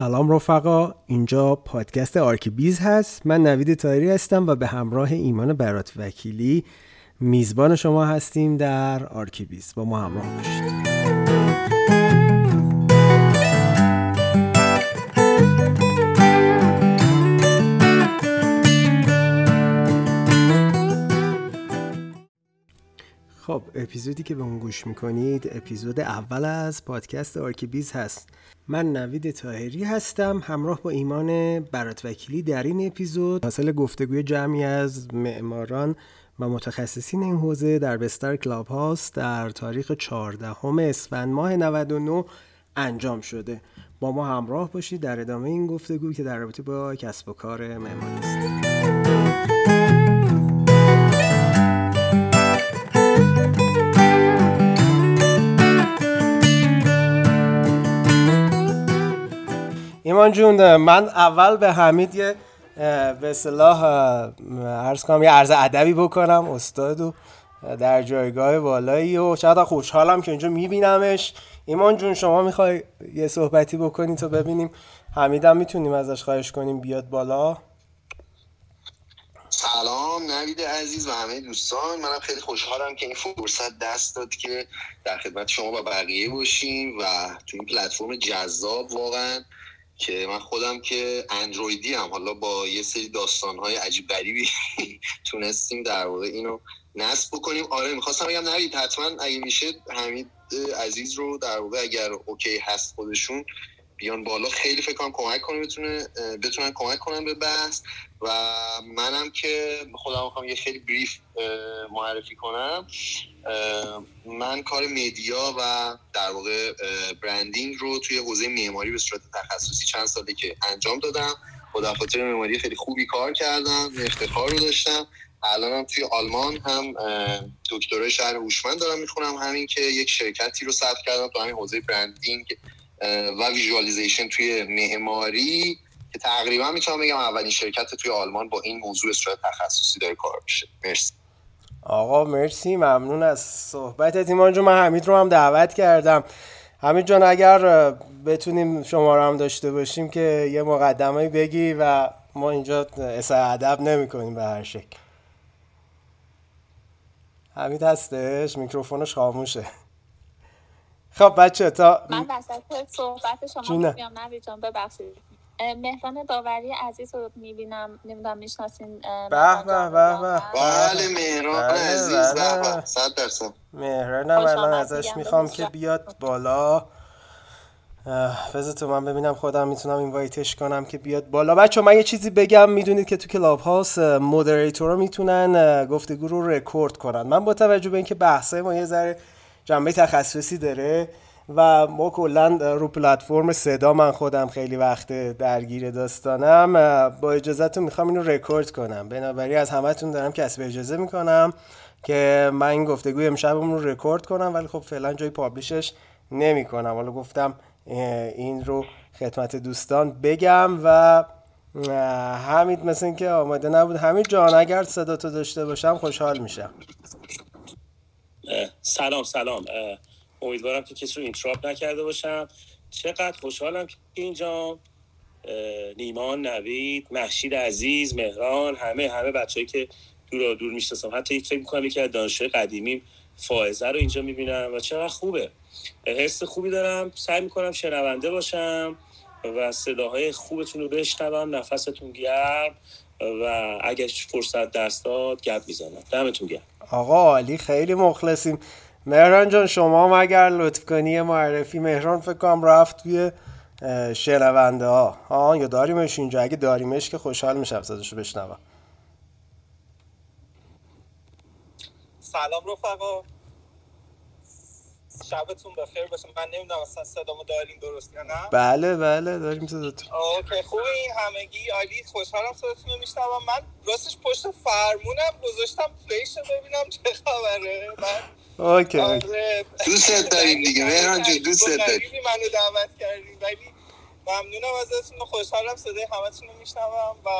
سلام رفقا اینجا پادکست آرکیبیز هست. من نوید طاهری هستم و به همراه ایمان برات وکیلی میزبان شما هستیم در آرکیبیز. با ما همراه باشید. خب اپیزودی که به اون گوش می‌کنید اپیزود اول از پادکست آرکیبیز هست. من نوید تاهری هستم همراه با ایمان برات وکیلی در این اپیزود. حاصل گفتگوی جمعی از معماران و متخصصین این حوزه در بستر کلاب هاست در تاریخ 14 اسفند ماه 99 انجام شده. با ما همراه باشید در ادامه این گفتگو که در رابطه با کسب و کار معماری است ایمان جون من اول به حمید یه به صلاح عرض کنم یه عرض ادبی بکنم. استاد و در جایگاه بالایی و چقدر خوشحالم که اینجا میبینمش. ایمان جون شما می‌خوای یه صحبتی بکنی تا ببینیم؟ حمیدم می‌تونیم ازش خواهش کنیم بیاد بالا. سلام نوید عزیز و همه دوستان. منم خیلی خوشحالم که این فرصت دست داد که در خدمت شما و بقیه باشیم و تو این پلتفرم جذاب واقعا که من خودم که اندرویدی هم حالا با یه سری داستانهای عجیب غریبی تونستیم در واقع اینو نصب بکنیم. آره می‌خواستم بگم نوید حتما اگه میشه حمید عزیز رو در واقع اگر اوکی هست خودشون بیان بالا خیلی فکر کنم کمک کنه بتونه بتونن کمک کنن به بحث. و منم که خودم می‌خوام یه خیلی بریف معرفی کنم. من کار media و در واقع branding رو توی حوزه معماری به صورت تخصصی چند ساله که انجام دادم. با دفاتر معماری خیلی خوبی کار کردم افتخار رو داشتم. الانم توی آلمان هم دکترای شهر هوشمند دارم می‌خونم. همین که یک شرکتی رو ثبت کردم تو همین حوزه branding. و visualization توی معماری که تقریبا می‌تونم بگم اولین شرکت توی آلمان با این موضوع صورت تخصصی داره کار میشه. مرسی. آقا مرسی. ممنون از صحبتت ایمان جون من حمید رو هم دعوت کردم. حمید جان اگر بتونیم شما رو هم داشته باشیم که یه مقدمه بگی و ما اینجا اسای ادب نمی کنیم به هر شکل. حمید هستش؟ میکروفونش خاموشه. خب بچه تا من وسط صحبت شما بیام نوی جان ببخشید. مهران داوری عزیز رو می‌بینم. نمی‌دونم می‌شناسین به به به به. بله مهران عزیز. به صد درصد. مهران الان ازش می‌خوام که بیاد بالا. بذار تو من ببینم خودم می‌تونم invite ش کنم که بیاد بالا. بچه‌ها من یه چیزی بگم. می‌دونید که تو Clubhouse moderator می‌تونن گفتگو رو رکورد کنن. من با توجه به اینکه بحثای ما یه ذره جنبه تخصصی داره و ما کلا رو پلتفرم صدا من خودم خیلی وقت درگیر داستانم با اجازهتون می‌خوام اینو رکورد کنم. بنابراین از همتون دارم کسب اجازه می‌کنم که من این گفتگوی امشبمون رو رکورد کنم ولی خب فعلا جای publish ش نمی‌کنم. حالا گفتم این رو خدمت دوستان بگم و حمید مثل اینکه آماده نبود. حمید جان اگر صدا تو داشته باشم خوشحال میشم. سلام سلام. امیدوارم که کسی رو اینتراپ نکرده باشم. چقدر خوشحالم که اینجا. نیمان نوید محشید عزیز مهران همه همه بچههایی که دور دور می‌شناسم. حتی فکر می‌کنم یکی از دانشجوی قدیمیم فائزه رو اینجا می‌بینم و چقدر خوبه. حس خوبی دارم. سعی می‌کنم شنونده باشم و صداهای خوبتون رو بشنوم. نفستون گرم. و اگه فرصت دست داد گپ می‌زنم. دمتون گرم. آقا عالی خیلی مخلصیم. مهران جان شما هم اگر لطف کنی معرفی. مهران فکر کنم رفت توی شنونده ها. ها یا داریمش اینجا. اگه داریمش که خوشحال میشم صداشو بشنوم. سلام رفقا. شبتون بخیر باشه. من نمی‌دونم اصلا صدامو داریم درست یا نه. بله بله داریم صداتون. اوکی خوبه این همگی عالی خوشحالم صداتون رو میشنوم. من راستش پشت فرمونم گذاشتم پلیش رو ببینم چه خبره. من اوکی آره. دوست داریم دیگه. مهران جون دوست داریم. منو دعوت کردیم ولی ممنونم ازتون خوشحالم صدای همتون رو میشنوم و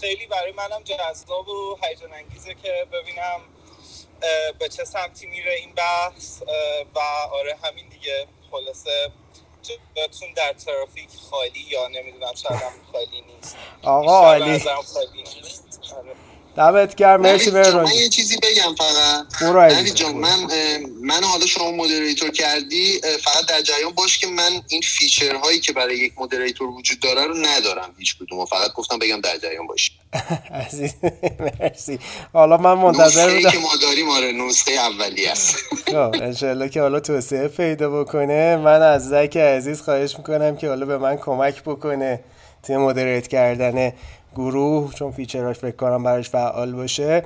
خیلی برای منم جذاب و هیجان انگیزه که ببینم به چه سمتی میره این بحث و آره همین دیگه. خلاصه جاتون در ترافیک خالی یا نمی‌دونم شاید هم خالی نیست. آقا عالی. دمت گرم مرسی من یه چیزی بگم فقط. برو جان من من حالا شما moderator کردی فقط در جریان باش که من این feature هایی که برای یک moderator وجود داره رو ندارم هیچ کدوم. فقط گفتم بگم در جریان باش. عزیز مرسی. حالا من منتظر بودم. که ما داریم آره نسخه اولی است. خب انشالله که حالا توسعه پیدا بکنه. من از زک عزیز خواهش می‌کنم که حالا به من کمک بکنه توی moderate کردن گروه چون feature اش فکر کنم براش فعال باشه.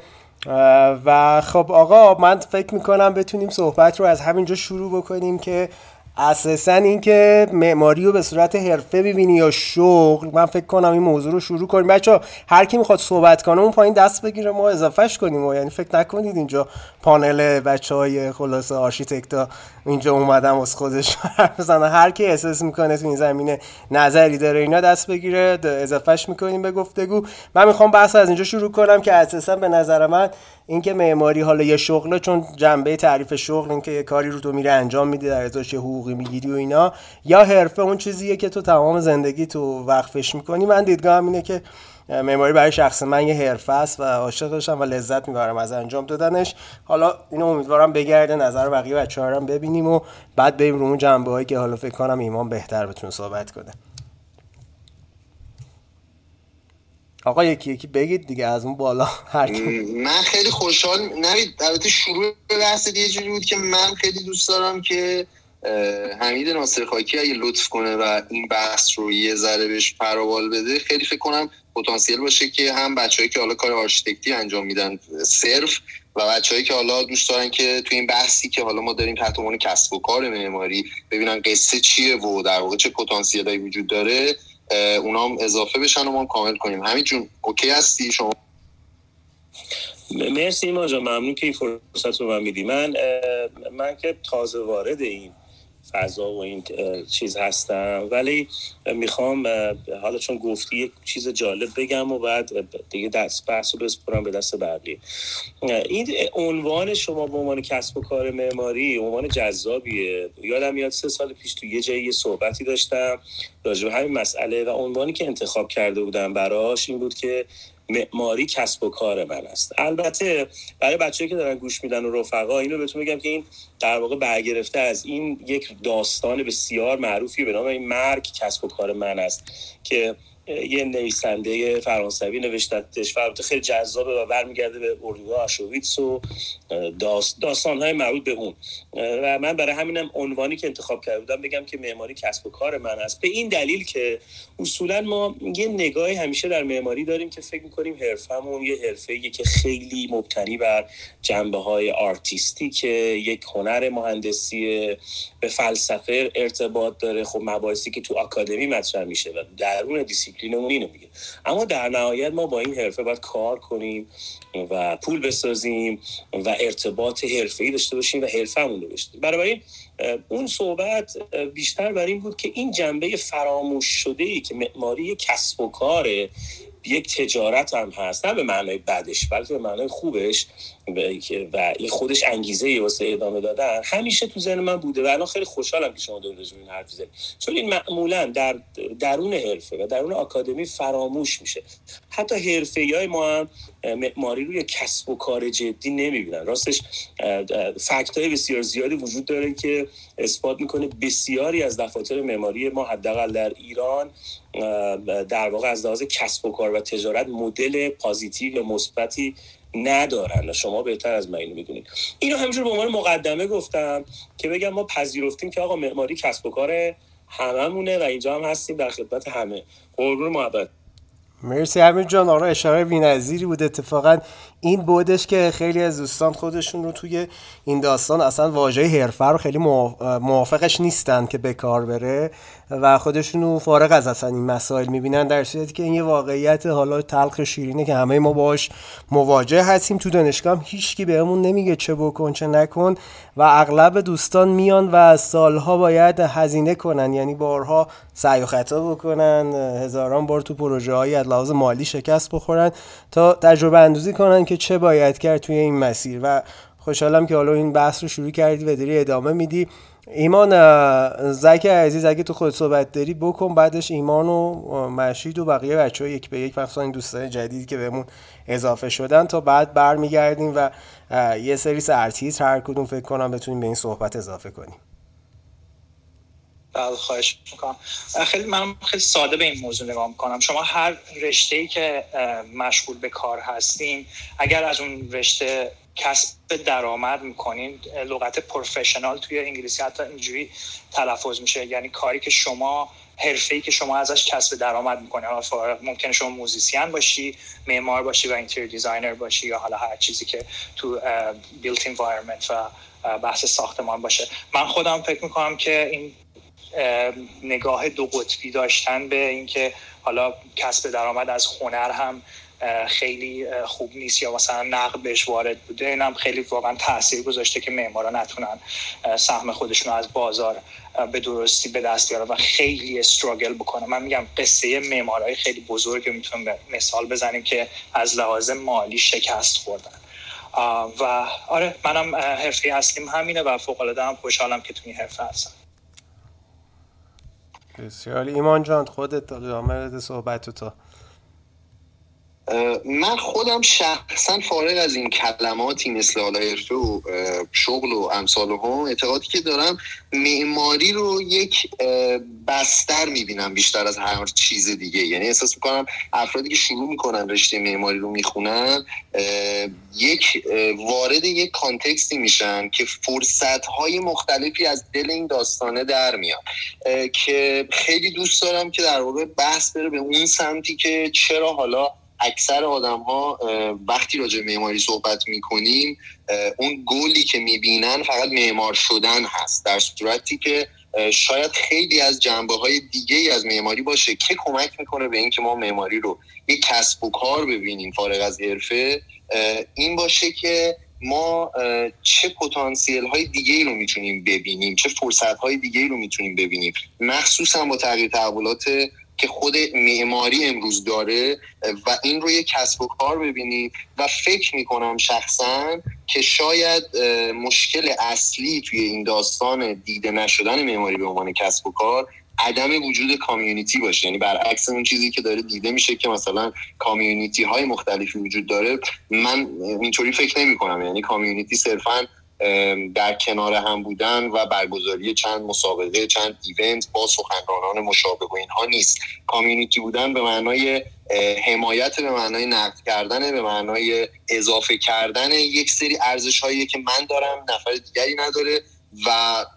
و خب آقا من فکر می‌کنم بتونیم صحبت رو از همینجا شروع بکنیم که اساسا اینکه معماری رو به صورت حرفه ببینی یا شغل من فکر کنم این موضوع رو شروع کنیم. بچه‌ها هر کی می‌خواد صحبت کنه اون پایین دست بگیره ما اضافهش کنیم. و یعنی فکر نکنید اینجا پانل بچه های خلاصه architect ا اینجا اومدم از خودش بزنه هر کی احساس می‌کنه تو این زمینه نظری داره اینا دست بگیره اضافهش می‌کنیم به گفتگو. من می‌خوام بحث از اینجا شروع کنم که اساسا به نظر من اینکه معماری حالا یه شغله چون جنبه تعریف شغل اینکه یه کاری رو تو میره انجام میدی در ازاش حقوقی می‌گیری و اینا یا حرفه اون چیزیه که تو تمام زندگی تو وقفش می‌کنی. من دیدگاهم اینه که معماری برای شخص من یه حرفه است و عاشقشم و لذت می‌برم از انجام دادنش. حالا اینو امیدوارم بگرده نظر بقیه بچه‌ها هم ببینیم و بعد بریم رو اون جنبه هایی که حالا فکر کنم ایمان بهتر بتونه صحبت کنه. آقا یکی یکی بگید دیگه از اون بالا هر من خیلی خوشحال نوید البته شروع بحث یه جوری بود که من خیلی دوست دارم که حمید ناصر خاکی اگه لطف کنه و این بحث رو یه ذره بهش پروبال بده خیلی فکر کنم پتانسیل باشه که هم بچههایی که حالا کار architect ی انجام میدن صرف و بچههایی که حالا دوست دارن که تو این بحثی که حالا ما داریم تحت عنوان کسب و کار معماری ببینن قصه چیه و در واقع چه پتانسیلی وجود داره اونا هم اضافه بشن و ما کامل کنیم. همین جون اوکی هستی؟ شما؟ مرسی ایمان جان ممنون که این فرصت رو من میدی. من من که تازه وارد این فضا و این چیز هستم. ولی می‌خوام حالا چون گفتی یک چیز جالب بگم و بعد دیگه دست بحث رو بسپرم به دست بعدی. این عنوان شما به عنوان کسب و کار معماری عنوان جذابیه. یادم میاد سه سال پیش تو یه جایی صحبتی داشتم راجع به همین مسئله و عنوانی که انتخاب کرده بودم براش این بود که معماری کسب و کار من است. البته برای بچه‌ای که دارن گوش میدن و رفقا اینو بهتون میگم که این در واقع برگرفته از این یک داستان بسیار معروفی به نام این مرگ کسب و کار من است که یه نویسنده فرانسوی نوشتتش و خیلی جذابه و برمیگرده به اردوگاه آشویتس و داست داستان های مربوط به اون. و من برای همینم عنوانی که انتخاب کرده بودم بگم که معماری کسب و کار من است. به این دلیل که اصولا ما یه نگاهی همیشه در معماری داریم که فکر می‌کنیم حرفمون یه حرفه که خیلی مبتنی بر جنبه های آرتیستی که یک هنر مهندسی به فلسفه ارتباط داره. خب مباحثی که تو آکادمی مطرح میشه و درون دیسیپلینمون اینو میگه اما در نهایت ما با این حرفه باید کار کنیم و پول بسازیم و ارتباط ای داشته باشیم و حرفمون رو بشیم برای اون صحبت بیشتر بر این بود که این جنبه فراموش شده ای که معماری کسب و کاره یک تجارت هم هست. نه به معنای بدش بلکه به معنای خوبش. و این خودش انگیزه واسه ادامه دادن همیشه تو ذهن من بوده و الان خیلی خوشحالم که شما دارید این حرف زدید چون این معمولا در درون حرفه و درون آکادمی فراموش میشه. حتی حرفه های ما هم معماری روی کسب و کار جدی نمی‌بینن. راستش فکت های بسیار زیادی وجود داره که اثبات می‌کنه بسیاری از دفاتر معماری ما حداقل در ایران در واقع از لحاظ کسب و کار و تجارت مدل پازیتیو یا مثبتی ندارن شما بهتر از من اینو می‌دونید. اینو همینجور به عنوان مقدمه گفتم که بگم ما پذیرفتیم که آقا معماری کسب و کار هممونه و اینجا هم هستیم در خدمت همه. قربون محبت. مرسی همین جان. آره اشاره بی‌نظیری بود. اتفاقا این بودش که خیلی از دوستان خودشون رو توی این داستان اصلا واژه حرفه رو خیلی موافقش نیستن که به کار بره و خودشون رو فارغ از اصلا این مسائل می‌بینن در صورتی که این یه واقعیت حالا تلخ شیرینه که همه ما باش مواجه هستیم. تو دانشگاه هم هیچکی بهمون نمیگه چه بکن چه نکن و اغلب دوستان میان و سالها باید هزینه کنن. یعنی بارها سعی و خطا بکنن هزاران بار تو پروژه های مالی شکست بخورن تا تجربه اندوزی کنن که چه باید کرد توی این مسیر و خوشحالم که حالا این بحث رو شروع کردی و داری ادامه میدی. ایمان زک عزیز اگه تو خود صحبت داری بکن بعدش ایمان و مشید و بقیه بچه ها یک به یک مخصوصا این دوستان جدیدی که بهمون اضافه شدن تا بعد برمیگردیم و یه سری سرتیز هر کدوم فکر کنم بتونیم به این صحبت اضافه کنیم. بله خواهش می‌کنم. خیلی من خیلی ساده به این موضوع نگاه می‌کنم. شما هر رشته ای که مشغول به کار هستین اگر از اون رشته کسب درآمد می‌کنین لغت پروفشنال توی انگلیسی حتی اینجوری تلفظ میشه. یعنی کاری که شما حرفه ای که شما ازش کسب درآمد می‌کنی ممکنه شما musician باشی معمار باشی و interior designer باشی یا حالا هر چیزی که تو built environment و بحث ساختمان باشه. من خودم فکر می‌کنم که این نگاه دو قطبی داشتن به اینکه حالا کسب درآمد از هنر هم خیلی خوب نیست یا مثلا نقد بهش وارد بوده. اینم خیلی واقعا تاثیر گذاشته که معمارا نتونن سهم خودشون از بازار به درستی به دست بیارن و خیلی استراگل بکنه. من میگم قصه معمارای خیلی بزرگ می‌تونم مثال بزنیم که از لحاظ مالی شکست خوردن. و آره منم حرفه اصلیم همینه و فوق العاده هم خوشحالم که تو این حرفه هستم. بسیار ایمان جان خودت ادامه صحبت تو. من خودم شخصا فارغ از این کلماتی مثل حرفه و شغل و امثال هم اعتقادی که دارم معماری رو یک بستر می‌بینم بیشتر از هر چیز دیگه. یعنی احساس می‌کنم افرادی که شروع می‌کنن رشته معماری رو می‌خونن یک وارد یک کانتکستی میشن که فرصت های مختلفی از دل این داستانه در میان که خیلی دوست دارم که در واقع بحث بره به اون سمتی که چرا حالا اکثر آدم ها وقتی راجع معماری صحبت می‌کنیم اون گولی که می‌بینن فقط معمار شدن هست. در صورتی که شاید خیلی از جنبه های دیگه ای از معماری باشه که کمک می‌کنه به اینکه ما معماری رو یک کسب و کار ببینیم فارغ از حرفه. این باشه که ما چه پتانسیل های دیگه ای رو می‌تونیم ببینیم چه فرصت های دیگه ای رو می‌تونیم ببینیم. مخصوصا با تغییر تحولات که خود معماری امروز داره و این رو یک کسب و کار ببینید و فکر می‌کنم شخصا که شاید مشکل اصلی توی این داستان دیده نشدن معماری به عنوان کسب و کار عدم وجود کامیونیتی باشه. یعنی برعکس اون چیزی که داره دیده میشه که مثلا کامیونیتی های مختلفی وجود داره. من اینطوری فکر نمی کنم یعنی کامیونیتی صرفا در کنار هم بودن و برگزاری چند مسابقه چند ایونت با سخنرانان مشابه و اینها نیست. کامیونیتی بودن به معنای حمایت به معنای نقد کردن به معنای اضافه کردن یک ارزش ارزش‌هایی که من دارم نفر دیگری نداره و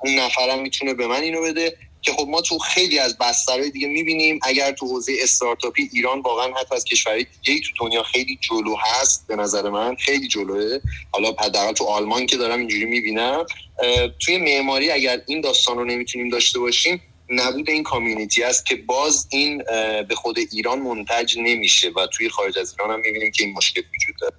اون نفرم می‌تونه به من اینو بده. که خب ما تو خیلی از بسترهای دیگه می‌بینیم اگر تو حوزه استارتاپی ایران واقعا حتی از کشورهای دیگه تو دنیا خیلی جلو هست به نظر من خیلی جلوه. حالا حداقل تو آلمان که دارم اینجوری می‌بینم توی معماری اگر این داستان رو نمی‌تونیم داشته باشیم نبود این کامیونیتی است که باز این به خود ایران منتج نمیشه و توی خارج از ایران هم می‌بینیم که این مشکل وجود داره.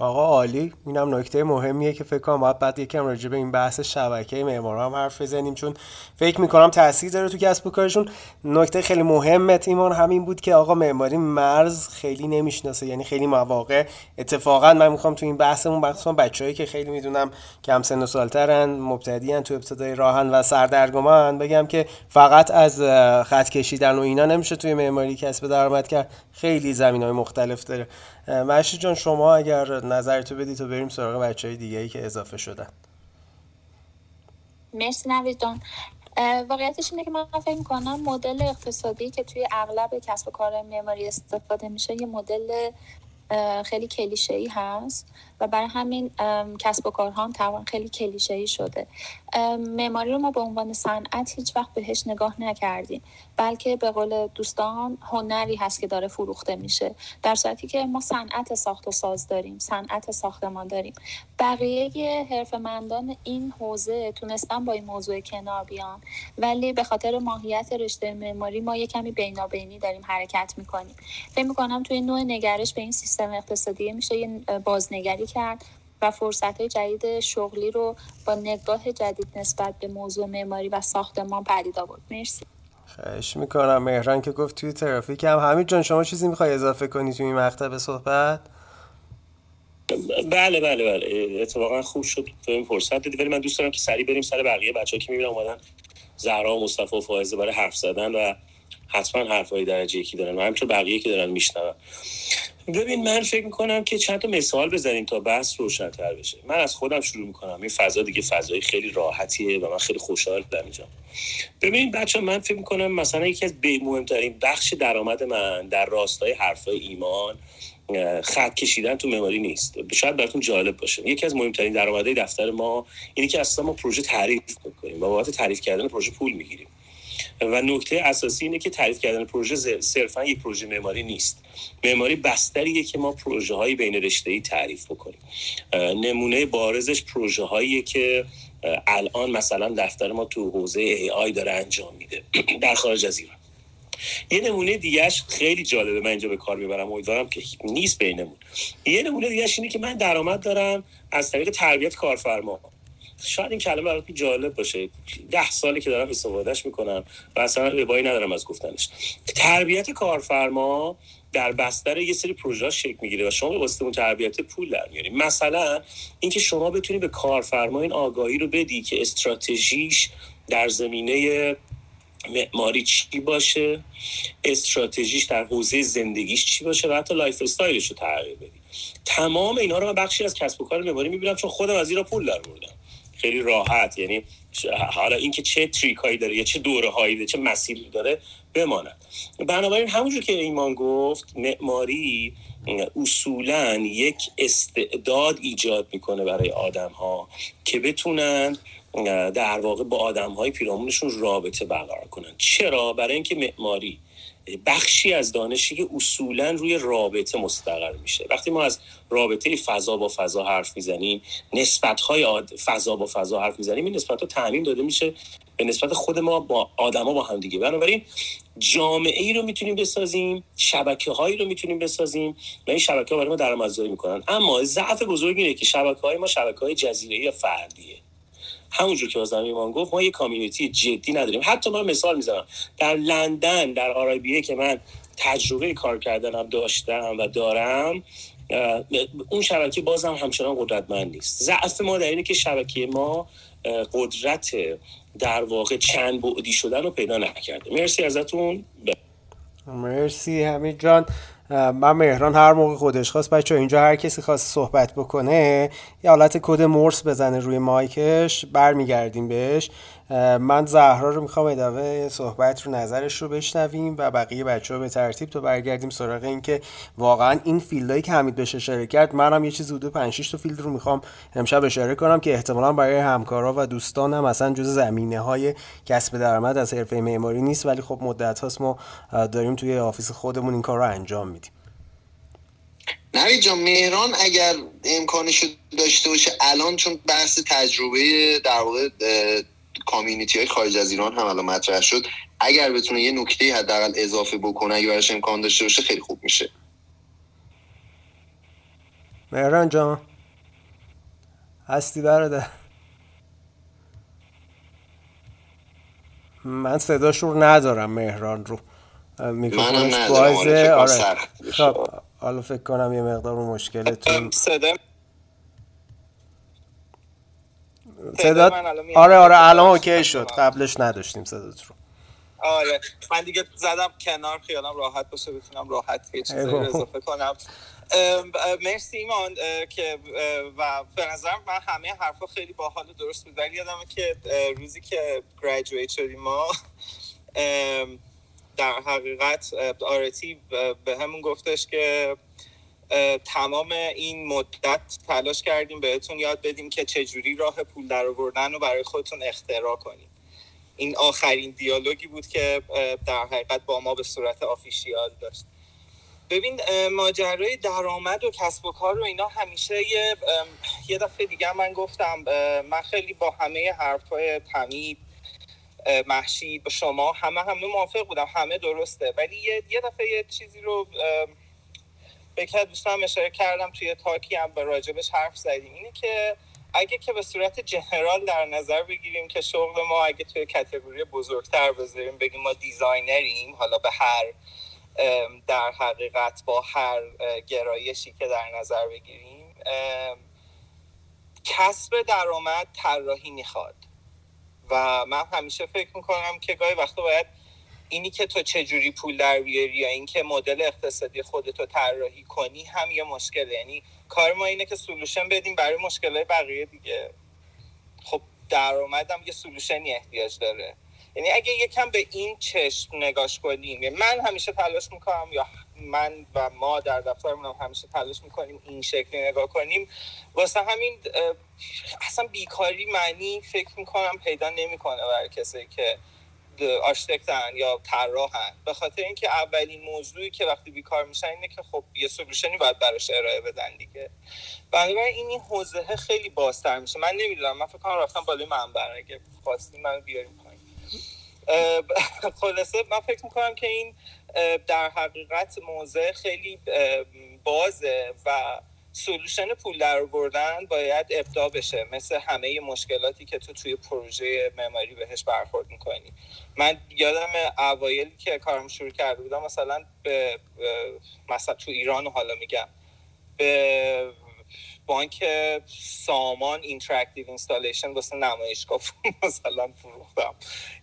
آقا عالی. اینم نکته مهمیه که فکر کنم باید بعد یکم راجع به این بحث شبکه معمارا هم حرف بزنیم چون فکر می‌کنم تاثیر داره تو کسب و کارشون. نکته خیلی مهمت ایمان همین بود که آقا معماری مرز خیلی نمی‌شناسه یعنی خیلی مواقع اتفاقا من می‌خوام تو این بحثمون بخصوصا بچه‌ای که خیلی می‌دونم کم سن و سالترن مبتدیان تو ابتدای راهن و سردرگمان بگم که فقط از خط کشیدن و اینا نمیشه توی معماری کسب درآمد کرد. خیلی زمینهای مختلف داره. مشی جان شما اگر نظرتو بدی تو بریم سراغ بچه های دیگه ای که اضافه شدن. مرسی نوید جان. واقعیتش اینه که من فکر می‌کنم مدل اقتصادی که توی اغلب کسب و کار معماری استفاده میشه یه مدل خیلی کلیشه ای هست. و برای همین کسب و کارها هم تقریبا خیلی کلیشه ای شده معماری رو ما به عنوان صنعت هیچ وقت بهش نگاه نکردیم بلکه به قول دوستان هنری هست که داره فروخته میشه. در صورتی که ما صنعت ساخت و ساز داریم صنعت ساختمان داریم. بقیه حرفمندان این حوزه تونستن با این موضوع کنار بیان ولی به خاطر ماهیت رشته معماری ما یه کمی بینابینی داریم حرکت می‌کنیم. فکر می‌کنم توی نوع نگرش به این سیستم اقتصادی میشه یه بازنگری کرد و فرصت های جدید شغلی رو با نگاه جدید نسبت به موضوع معماری و ساختمان پدید آورد مرسی. خواهش می‌کنم. مهران که گفت توی ترافیک هم. همین جان شما چیزی می‌خوای اضافه کنی توی این مقطع به صحبت؟ بله بله بله. اتفاقا خوب شد. تو این فرصت دیدی ولی من دوست دارم که سریع بریم سر بقیه بچه ها که می‌بینم اومدن. زهرا و مصطفی و فائزه برای حرف زدن و حتما حرفای درجه یکی دارن. و همینطور بقیه که دارن میشنون. ببین من فکر می‌کنم که چند تا مثال بزنیم تا بحث روشنتر بشه. من از خودم شروع می‌کنم. این فضا دیگه فضای خیلی راحتیه و من خیلی خوشحال در اینجا. ببین بچه من فکر می‌کنم مثلا یکی از مهمترین بخش درآمد من در راستای حرفای ایمان خط کشیدن تو مماری نیست. شاید براتون جالب باشه. یکی از مهمترین درآمدهای دفتر ما اینه که اصلا ما پروژه تعریف می‌کنیم و بابت تعریف کردن پروژه پول می‌گیریم. و نکته اساسی اینه که تعریف کردن پروژه صرفا یک پروژه معماری نیست. معماری بستریه که ما پروژه های بین رشته ای تعریف بکنیم. نمونه بارزش پروژه هایی که الان مثلا دفتر ما تو حوزه ای آی داره انجام میده. در خارج از ایران. یه نمونه دیگهش خیلی جالبه. من اینجا به کار می‌برم. امیدوارم که نیست بینمون. یه نمونه دیگهش اینه که من درآمد دارم از طریق تربیت کارفرما. شاید این کلمه براتون جالب باشه. ده سالی که دارم استفادهش می‌کنم و اصلا ابایی ندارم از گفتنش. تربیت کارفرما در بستر یه سری پروژه شکل می‌گیره و شما واسه اون تربیت پول در میارید مثلا اینکه شما بتونی به کارفرما این آگاهی رو بدی که استراتژیش در زمینه معماری چی باشه استراتژیش در حوزه زندگیش چی باشه و حتی lifestyle ش رو تغییر بدی. تمام اینا رو من بخشی از کسب و کار معماری می‌بینم چون خودم از اینا پول در بردم خیلی راحت. یعنی حالا اینکه چه تریک هایی داره یا چه دوره هایی داره چه مسیری داره بماند. بنابراین همونجور که ایمان گفت معماری اصولا یک استعداد ایجاد می‌کنه برای آدم ها که بتونن در واقع با آدم های پیرامونشون رابطه برقرار کنن. چرا؟ برای اینکه معماری بخشی از دانشی که اصولا روی رابطه مستقر میشه. وقتی ما از رابطه فضا با فضا حرف می‌زنیم نسبت های فضا با فضا حرف می‌زنیم این نسبت ها تعمین داده میشه به نسبت خود ما با آدما با هم دیگه. بنابراین جامعه ای رو می‌تونیم بسازیم شبکه هایی رو می‌تونیم بسازیم و این شبکه ها برای ما درآمدزایی می‌کنن. اما ضعف بزرگی اینه که شبکه های ما شبکه های جزیره یا فردیه. همونجور که بازم ایمان گفت ما یه کامیونیتی جدی نداریم. حتی من مثال می‌زنم. در لندن در آرابیه که من تجربه کار کردنم داشتم و دارم اون شبکه بازم همچنان قدرتمند نیست. ضعف ما در اینه که شبکه ما قدرت در واقع چند بعدی شدن رو پیدا نکرده. مرسی ازتون. مرسی همین جان. من مهران هر موقع خودش خواست بچه اینجا هر کسی خواست صحبت بکنه یه حالت کد مورس بزنه روی مایکش برمیگردیم بهش. من زهرا رو می‌خوام ادامه صحبت رو نظرش رو بشنویم و بقیه بچه ها به ترتیب تو برگردیم سراغ این که واقعا این field هایی که حمید بهش اشاره کرد منم یه چیز حدود 5 تا field رو می‌خوام امشب اشاره کنم که احتمالا برای همکارا و دوستانم اصلا جز زمینه های کسب درآمد از حرفه معماری نیست ولی خب مدت هاست ما داریم توی office خودمون این کار رو انجام میدیم. نوید جان مهران اگر امکانش داشته باشه الان چون بحث تجربه در واقع کامیونیتی های خارج از ایران هم الان مطرح شد. اگر بتونه یه نکته حداقل اضافه بکنه اگه براش امکان داشته باشه خیلی خوب میشه. مهران جان. هستی برادر؟ من صداش رو ندارم مهران رو. میکروفونش بازه آره. خب حالا فکر کنم یه مقدار مشکلتون. صدا صدات آره آره الان اوکی شد. قبلش نداشتیم صدات رو. آره من دیگه زدم کنار خیالم راحت باشه بتونم راحت یه چیزی اضافه کنم. مرسی ایمان که و به نظرم من همه حرفا خیلی باحال درست بود. ولی یادمه که روزی که گریجویت شدیم ما در حقیقت آرتی به همون گفتش که تمام این مدت تلاش کردیم بهتون یاد بدیم که چجوری راه پول در آوردن رو برای خودتون اختراع کنیم. این آخرین دیالوگی بود که در حقیقت با ما به صورت آفیشیال داشت. ببین ماجرای درآمد و کسب و کار رو اینا همیشه یه, یه دفعه دیگه من گفتم من خیلی با همه حرفهای تمید مهشید با شما همه همه موافق بودم همه درسته. ولی یه, یه دفعه یه چیزی رو به که دوستان اشاره کردم توی talk ی هم به راجبش حرف زدیم. اینه که اگه که به صورت general در نظر بگیریم که شغل ما اگه توی category بزرگتر بذاریم بگیم ما designer یم حالا به هر در حقیقت با هر گرایشی که در نظر بگیریم کسب درآمد طراحی می‌خواد. و من همیشه فکر می‌کنم که گاهی وقتا باید اینی که تو چجوری پول در بیاری یا اینکه مدل اقتصادی خودتو طراحی کنی هم یه مشکله. یعنی کار ما اینه که سلوشن بدیم برای مشکلات بقیه دیگه. خب درآمدم یه سلوشنی احتیاج داره. یعنی اگه یکم به این چشم نگاش کنیم یعنی من همیشه تلاش می‌کنم یا من و ما در دفترمون هم همیشه تلاش می‌کنیم این شکلی نگاه کنیم واسه همین اصلا بیکاری معنی فکر می‌کنم پیدا نمی‌کنه برای کسی که آرشیتکتن یا طراحن. به خاطر اینکه اولین موضوعی که وقتی بیکار میشن اینه که خب یه solution ی باید براش ارائه بدن دیگه. بنابراین این این حوزه خیلی بازتر میشه. من نمی‌دونم من فکر کنم رفتم بالای منبر. اگه خواستیم من بیاریم پایین. خلاصه من فکر می‌کنم که این در حقیقت موضع خیلی بازه و solution پول در آوردن باید ابداع بشه مثل همه مشکلاتی که تو توی پروژه معماری بهش برخورد می‌کنی. من یادم اوایلی که کارم شروع کرده بودم مثلا به مثلا تو ایران حالا میگم. به بانک سامان interactive installation واسه نمایشگاه مثلا فروختم.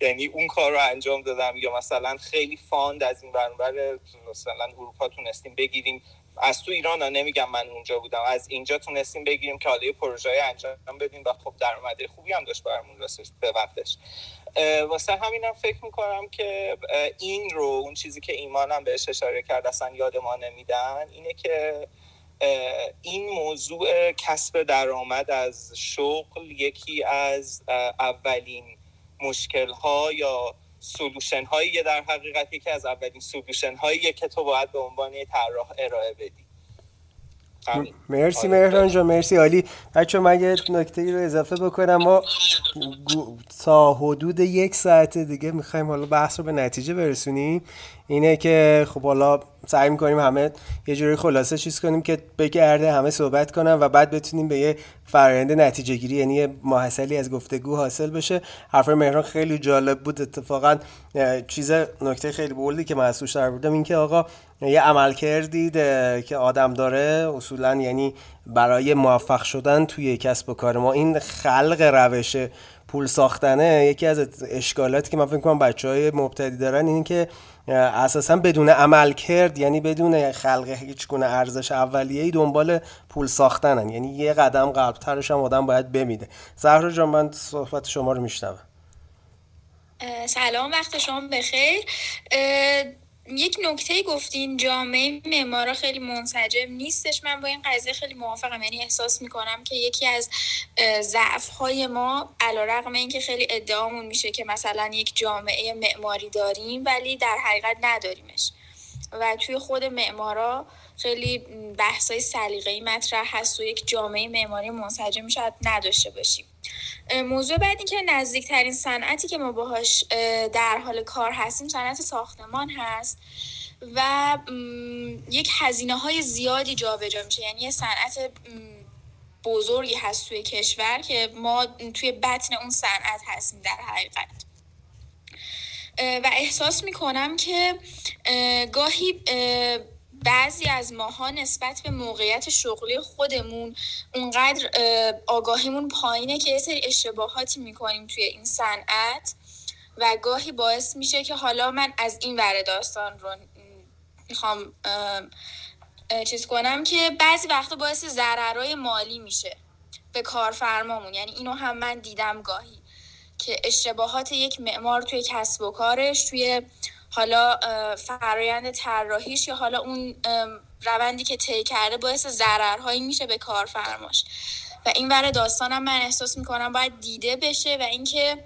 یعنی اون کار رو انجام دادم. یا مثلا خیلی fund از این برنامه مثلا اروپا تونستیم بگیریم. از تو ایران ها نمیگم من اونجا بودم. از اینجا تونستیم بگیریم که حالا پروژه انجام بدیم و خب درآمد خوبی هم داشت برامون رسید به وقتش. واسه همینم فکر می‌کنم که این رو اون چیزی که ایمانم بهش اشاره کرد اصلا یاد ما نمیدن اینه که این موضوع کسب درآمد از شغل یکی از اولین مشکل ها یا سلوشن هایی در حقیقت یکی از اولین سلوشن هایی که تو باید به عنوان طراح ارائه بدی. مرسی مهران جان مرسی عالی. بچه من یه نکته رو اضافه بکنم. ما تا حدود یک ساعت دیگه می‌خوایم حالا بحث رو به نتیجه برسونیم. اینه که خب حالا سعی می‌کنیم همه یه جوری خلاصه چیز کنیم که بگرده همه صحبت کنم و بعد بتونیم به یه فرآیند نتیجه گیری یعنی یه از گفتگو حاصل بشه. حرف مهران خیلی جالب بود. اتفاقا چیز نکته خیلی بولدی که من از در بودم این که آقا یه عمل کردید که آدم داره اصولا یعنی برای موفق شدن توی کسب و کار ما این خلق روش پول ساختنه. یکی از اشکالاتی که من فکر کنم بچه های مبتدی دارن این که اساسا بدون عمل کرد یعنی بدون خلق هیچ گونه ارزش اولیه ای دنبال پول ساختنن. یعنی یه قدم قبلترش هم آدم باید بمیده. زهرا جان من صحبت شما رو میشنوم. سلام وقت شما بخیر. یک نکته گفتین جامعه معمارا خیلی منسجم نیستش. من با این قضیه خیلی موافقم. یعنی احساس می‌کنم که یکی از ضعف های ما علیرغم اینکه خیلی ادعامون میشه که مثلا یک جامعه معماری داریم ولی در حقیقت نداریمش. و توی خود معمارا خیلی بحثای سلیقه‌ای مطرح هست و یک جامعه معماری منسجم شاید نداشته باشیم. موضوع بعد این که نزدیکترین صنعتی که ما باهاش در حال کار هستیم صنعت ساختمان هست و یک هزینه های زیادی جابجا میشه. یعنی یه صنعت بزرگی هست توی کشور که ما توی بطن اون صنعت هستیم در حقیقت. و احساس می‌کنم که گاهی بعضی از ماها نسبت به موقعیت شغلی خودمون اونقدر آگاهیمون پایینه که یه سری اشتباهاتی می‌کنیم توی این صنعت و گاهی باعث میشه که حالا من از این ور داستان رو می‌خوام چیز کنم که بعضی وقتا باعث ضررهای مالی میشه به کارفرمامون. یعنی اینو هم من دیدم گاهی که اشتباهات یک معمار توی کسب و کارش توی حالا فرایند طراحیش یا حالا اون روندی که طی کرده باعث ضررهایی میشه به کارفرماش. و این ور داستانم من احساس می‌کنم باید دیده بشه و اینکه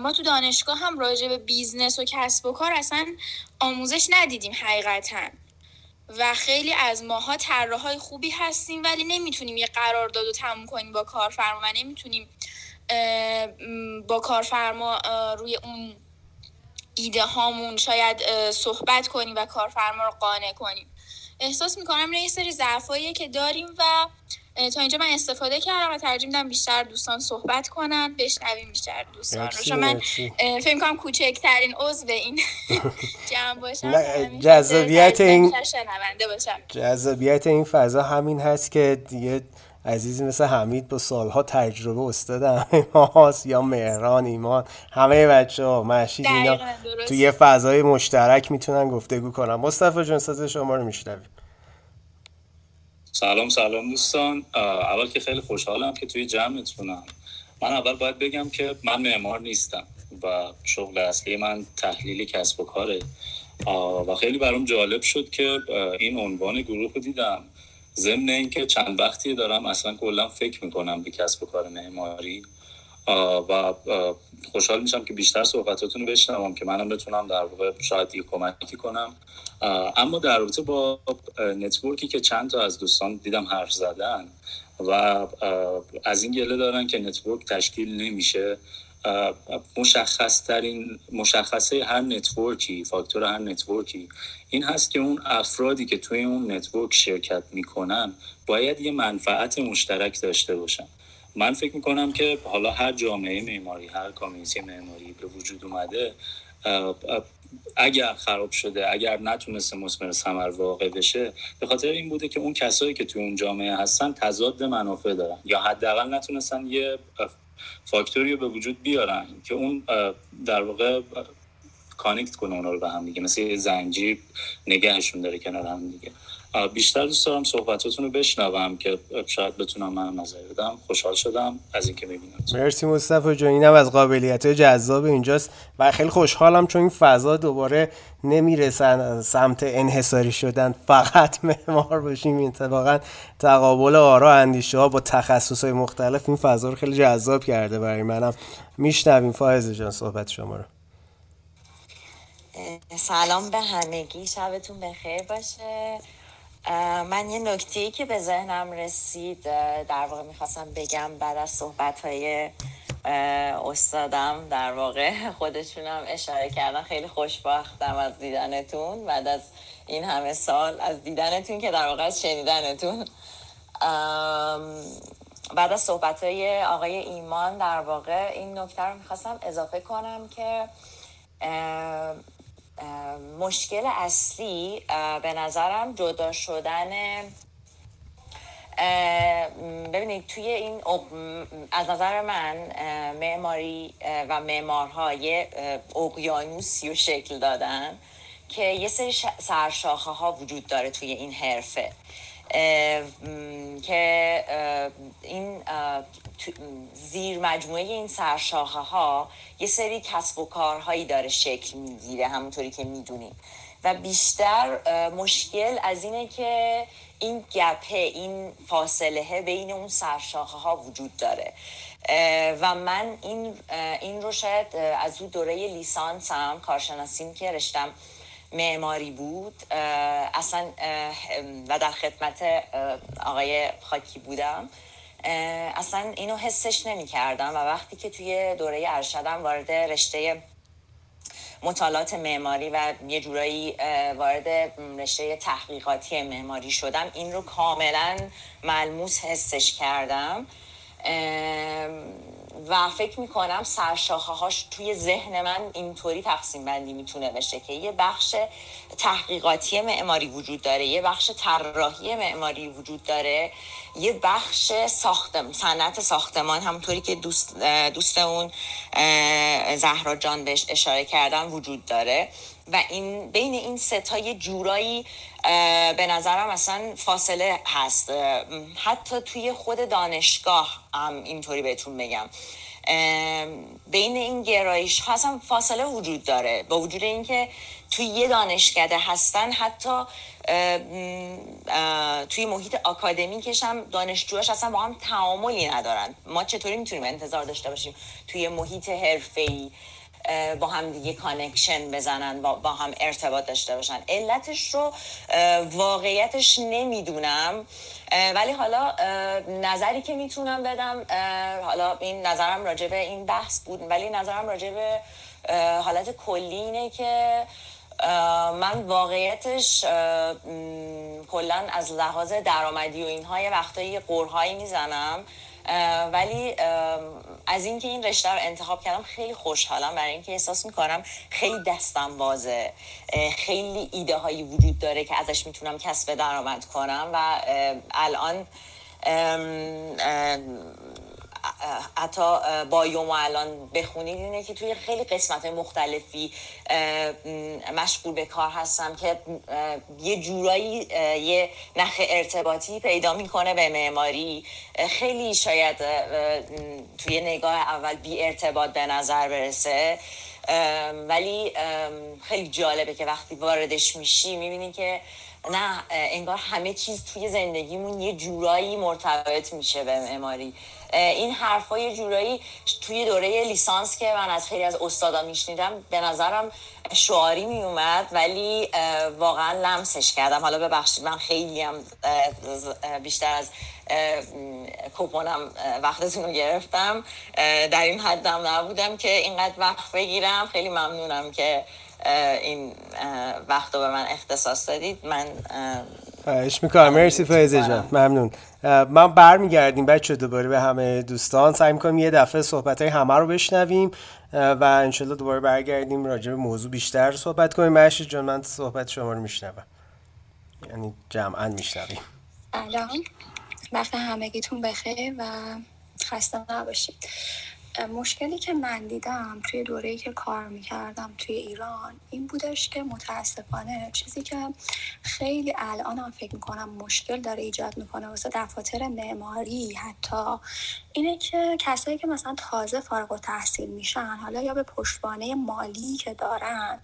ما تو دانشگاه هم راجع به business و کسب و کار اصلا آموزش ندیدیم حقیقتا. و خیلی از ماها طراحهای خوبی هستیم ولی نمی‌تونیم یه قرارداد رو تموم کنیم با کارفرما و نمی‌تونیم با کارفرما روی اون ایده هامون شاید صحبت کنیم و کارفرما رو قانع کنیم. احساس می‌کنم یه سری ضعفاییه که داریم و تا اینجا من استفاده کردم و ترجیح میدم بیشتر دوستان صحبت کنن بشنویم بیشتر دوستان رو. من فکر کنم کوچکترین عضو این جمع باشم جذابیت این جذابیت این فضا همین هست که دیگه عزیزی مثل حمید با سالها تجربه استاد همه ماست یا مهران ایمان. همه بچه ها مشید اینا توی یه فضای مشترک می‌تونن گفتگو کنن. مصطفی جان ساز شما رو میشنویم. سلام سلام دوستان. اول که خیلی خوشحالم که توی جمعتونم. من اول باید بگم که من معمار نیستم و شغل اصلی من تحلیلی کسب و کاره. و خیلی برام جالب شد که این عنوان گروه رو دیدم. ضمن اینکه چند وقتی دارم اصلا کلا فکر می‌کنم به کسب و کار معماری و خوشحال میشم که بیشتر صحبتاتون رو بشنوم که منم بتونم در واقع شاید یه کمکی کنم. اما در رابطه با network ی که چند تا از دوستان دیدم حرف زدن و از این گله دارن که network تشکیل نمیشه. مشخص ترین مشخصه هر network ی فاکتور هر network ی این هست که اون افرادی که توی اون network شرکت می‌کنن باید یه منفعت مشترک داشته باشن. من فکر می‌کنم که حالا هر جامعه معماری هر community معماری به وجود اومده اگر خراب شده اگر نتونسته مثمر ثمر واقع بشه به خاطر این بوده که اون کسایی که توی اون جامعه هستن تضاد منافع دارن. یا حداقل نتونستن یه فاکتوری رو به وجود بیارن که اون در واقع کانکت کنه اونا رو به هم دیگه. مثل یه زنجیر نگهشون داره کنار هم دیگه. بیشتر دوست دارم صحبتاتون رو بشنوم که شاید بتونم من نظر بدم. خوشحال شدم از اینکه می‌بینم مرسی مصطفی جان اینم از قابلیت جذاب اینجاست و خیلی خوشحالم چون این فضا دوباره نمی‌رسن سمت انحصاری شدن. فقط معمار باشیم. اتفاقا تقابل آرا اندیشه ها با تخصص های مختلف این فضا رو خیلی جذاب کرده برای منم. میشنویم. فایز جان صحبت شما رو. سلام به همگی. شبتون بخیر باشه. من یه نکته ای که به ذهنم رسید در واقع می‌خواستم بگم بعد از صحبت های استادم در واقع خودشونم اشاره کردن. خیلی خوشبختم از دیدنتون. بعد از این همه سال از دیدنتون که در واقع از شنیدنتون. بعد از صحبت های آقای ایمان در واقع این نکته رو می‌خواستم اضافه کنم که مشکل اصلی به نظرم جدا شدن ببینید توی این از نظر من معماری و معمارها یه اقیانوسی و شکل دادن که یه سری سرشاخه ها وجود داره توی این حرفه. که این زیر مجموعه این سرشاخه ها یه سری کسب و کارهایی داره شکل می‌گیره همونطوری که می‌دونیم. و بیشتر مشکل از اینه که این گپه این فاصله بین اون سرشاخه ها وجود داره. و من این این رو شاید از اون دوره لیسانسم کارشناسیم که رشتم معماری بود اصلا و در خدمت آقای خاکی بودم. اصلا اینو حسش نمی کردم و وقتی که توی دوره ارشدم وارد رشته مطالعات معماری و یه جورایی وارد رشته تحقیقاتی معماری شدم این رو کاملا ملموس حسش کردم. و فکر می‌کنم سرشاخه هاش توی ذهن من اینطوری تقسیم بندی می‌تونه بشه که یه بخش تحقیقاتی معماری وجود داره یه بخش طراحی معماری وجود داره یه بخش ساختم صنعت ساختمان همونطوری که دوست دوستمون زهرا جان بهش اشاره کردن وجود داره. و این بین این ستا یه جورایی به نظرم اصلا فاصله هست. حتی توی خود دانشگاه هم اینطوری بهتون بگم. بین این گرایش اصلا فاصله وجود داره. با وجود اینکه توی یه دانشکده هستن حتی توی محیط آکادمیکش هم دانشجوهاش اصلا با هم تعاملی ندارن. ما چطوری می‌تونیم انتظار داشته باشیم توی محیط حرفه‌ای؟ با هم دیگه connection بزنن با, با هم ارتباط داشته باشن. علتش رو واقعیتش نمی‌دونم. ولی حالا نظری که می‌تونم بدم حالا این نظرم راجع به این بحث بود ولی نظرم راجع به حالت کلی اینه که من واقعیتش کلا از لحاظ درآمدی و اینها یه وقتایی قرهایی می‌زنم. ولی از اینکه این رشته رو انتخاب کردم خیلی خوشحالم. برای اینکه احساس می‌کنم خیلی دستم بازه. خیلی ایده هایی وجود داره که ازش می‌تونم کسب درآمد کنم و الان حتی با یوم الان بخونید اینه که توی خیلی قسمت مختلفی مشغول به کار هستم که یه جورایی یه نخ ارتباطی پیدا می‌کنه به معماری. خیلی شاید توی نگاه اول بی ارتباط به نظر برسه. ولی خیلی جالبه که وقتی واردش میشی می‌بینی که نه انگار همه چیز توی زندگیمون یه جورایی مرتبط میشه به معماری. این حرفای جورایی توی دوره لیسانس که من از خیلی از استادا میشنیدم به نظرم شعاری میومد ولی واقعا لمسش کردم. حالا ببخشید من خیلی هم بیشتر از کوپونم وقتتون رو گرفتم. در این حدم نبودم که اینقدر وقت بگیرم. خیلی ممنونم که این وقت رو به من اختصاص دادید. من خواهش می‌کنم. مرسی فایزه جان. ممنون. من برمیگردیم بچه دوباره به همه دوستان. سعی می‌کنیم یه دفعه صحبت های همه رو بشنویم و انشالله دوباره برگردیم راجع به موضوع بیشتر صحبت کنیم. مرشی جان من صحبت شما رو میشنوم. یعنی جمعا میشنویم. سلام. وقت همگیتون بخیر و خسته نباشید. مشکلی که من دیدم توی دوره‌ای که کار می‌کردم توی ایران این بودش که متاسفانه چیزی که خیلی الان هم فکر می‌کنم مشکل داره ایجاد می‌کنه واسه دفاتر معماری حتی اینه که کسایی که مثلا تازه فارغ التحصیل میشن حالا یا به پشتوانه مالی که دارن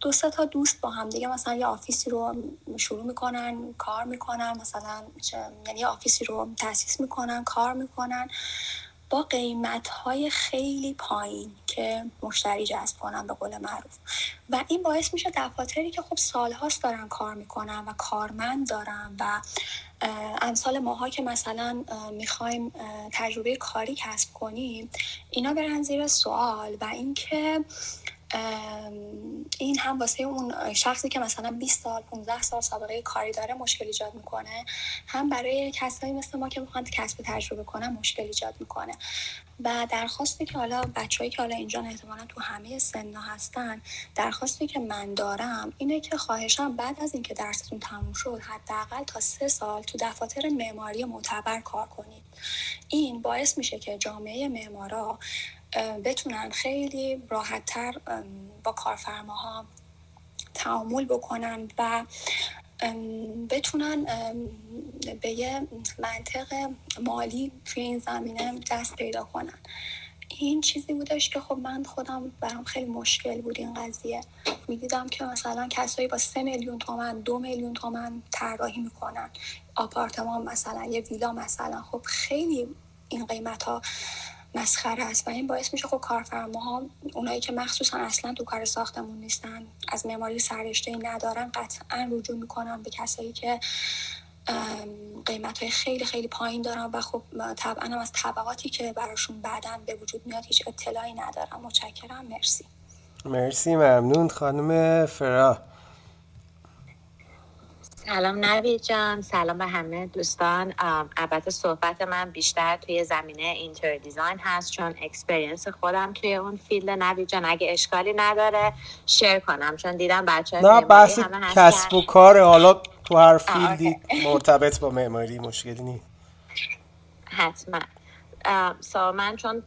دو تا دوست با هم دیگه مثلا یه office ی رو شروع می‌کنن کار می‌کنن مثلا یعنی office ی رو تاسیس می‌کنن کار می‌کنن. با قیمت های خیلی پایین که مشتری جذب کنن به قول معروف. و این باعث میشه دفاتری که خب سالهاست دارن کار می‌کنن و کارمند دارن و امثال ماها که مثلا می‌خوایم تجربه کاری کسب کنیم اینا برن زیر سوال و اینکه این هم واسه اون شخصی که مثلا 20 سال 15 سال سابقه کاری داره مشکل ایجاد می‌کنه. هم برای کسایی مثل ما که می‌خوان کسب تجربه کنن مشکل ایجاد می‌کنه. و درخواستی که حالا بچههایی که حالا اینجا احتمالا تو همه سنا هستن درخواستی که من دارم اینه که خواهشم بعد از اینکه درستون تموم شد حداقل تا سه سال تو دفاتر معماری معتبر کار کنید. این باعث میشه که جامعه معمارا بتونن خیلی راحتتر با کارفرماها تعامل بکنن و بتونن به یه منطق مالی توی این زمینه دست پیدا کنن. این چیزی بودش که خب من خودم برام خیلی مشکل بود این قضیه. می‌دیدم که مثلا کسایی با سه میلیون تومن دو میلیون تومن طراحی می‌کنن. آپارتمان مثلا یه ویلا مثلا. خب خیلی این قیمت ها مسخره است و این باعث میشه خب کارفرماها اونایی که مخصوصا اصلا تو کار ساختمون نیستن از معماری سررشته ندارن قطعا رجوع می‌کنن به کسایی که قیمت های خیلی خیلی پایین دارن و خب طبعا هم از طبقاتی که براشون بعدا به وجود میاد هیچ اطلاعی ندارم متشکرم. مرسی. مرسی ممنون. خانم فرا. سلام نوید جان. سلام به همه دوستان. البته صحبت من بیشتر توی زمینه interior design هست چون experience خودم توی اون field. نوید جان اگه اشکالی نداره share کنم. چون دیدم بچه نه بحث کسب و کار حالا تو هر field ی مرتبط با معماری مشکلی نیست. حتما. so من چون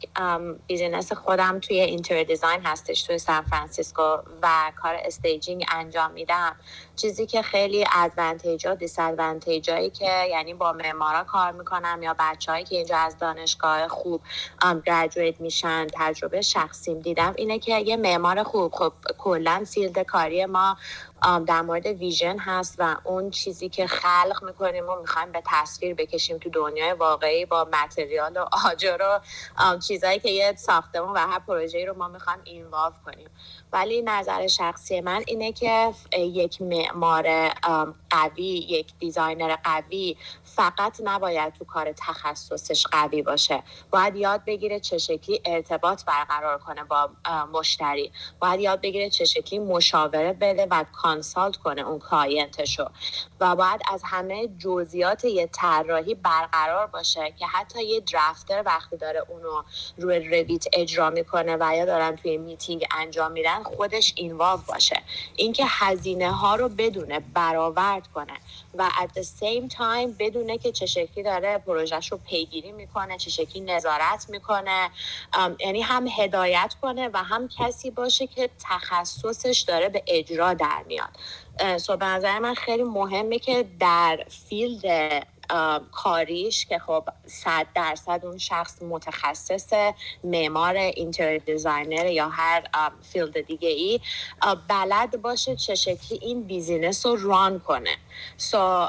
business خودم توی interior design هستش توی سان فرانسیسکو و کار staging انجام میدم. چیزی که خیلی advantage و disadvantage هایی که یعنی با معمارا کار می‌کنم یا بچههایی که اینجا از دانشگاه خوب graduate میشن تجربه شخصیم دیدم اینه که یه معمار خوب. خب کلا field کاری ما در مورد vision هست و اون چیزی که خلق می‌کنیم و می‌خوایم به تصویر بکشیم تو دنیای واقعی با متریال و آجر و چیزهایی که یه ساختمون و هر پروژه‌ای رو ما می‌خوایم involve کنیم. ولی نظر شخصی من اینه که یک معمار قوی یک designer قوی فقط نباید تو کار تخصصش قوی باشه. باید یاد بگیره چه شکلی ارتباط برقرار کنه با مشتری. باید یاد بگیره چه شکلی مشاوره بده و consult کنه اون client شو. و باید از همه جزئیات یه طراحی برقرار باشه که حتی یه drafter وقتی داره اونو روی Revit اجرا می‌کنه و یا دارن توی میتینگ انجام میدن خودش involve باشه. اینکه هزینه ها رو بدونه برآورد کنه و at the same time بدونه که چه شکلی داره پروژهش رو پیگیری می‌کنه چه شکلی نظارت می‌کنه. یعنی هم هدایت کنه و هم کسی باشه که تخصصش داره به اجرا در میاد. so به نظر من خیلی مهمه که در field کاریش که خب صد درصد اون شخص متخصص معمار interior designer یا هر field دیگه ای بلد باشه چه شکلی این business رو run کنه. so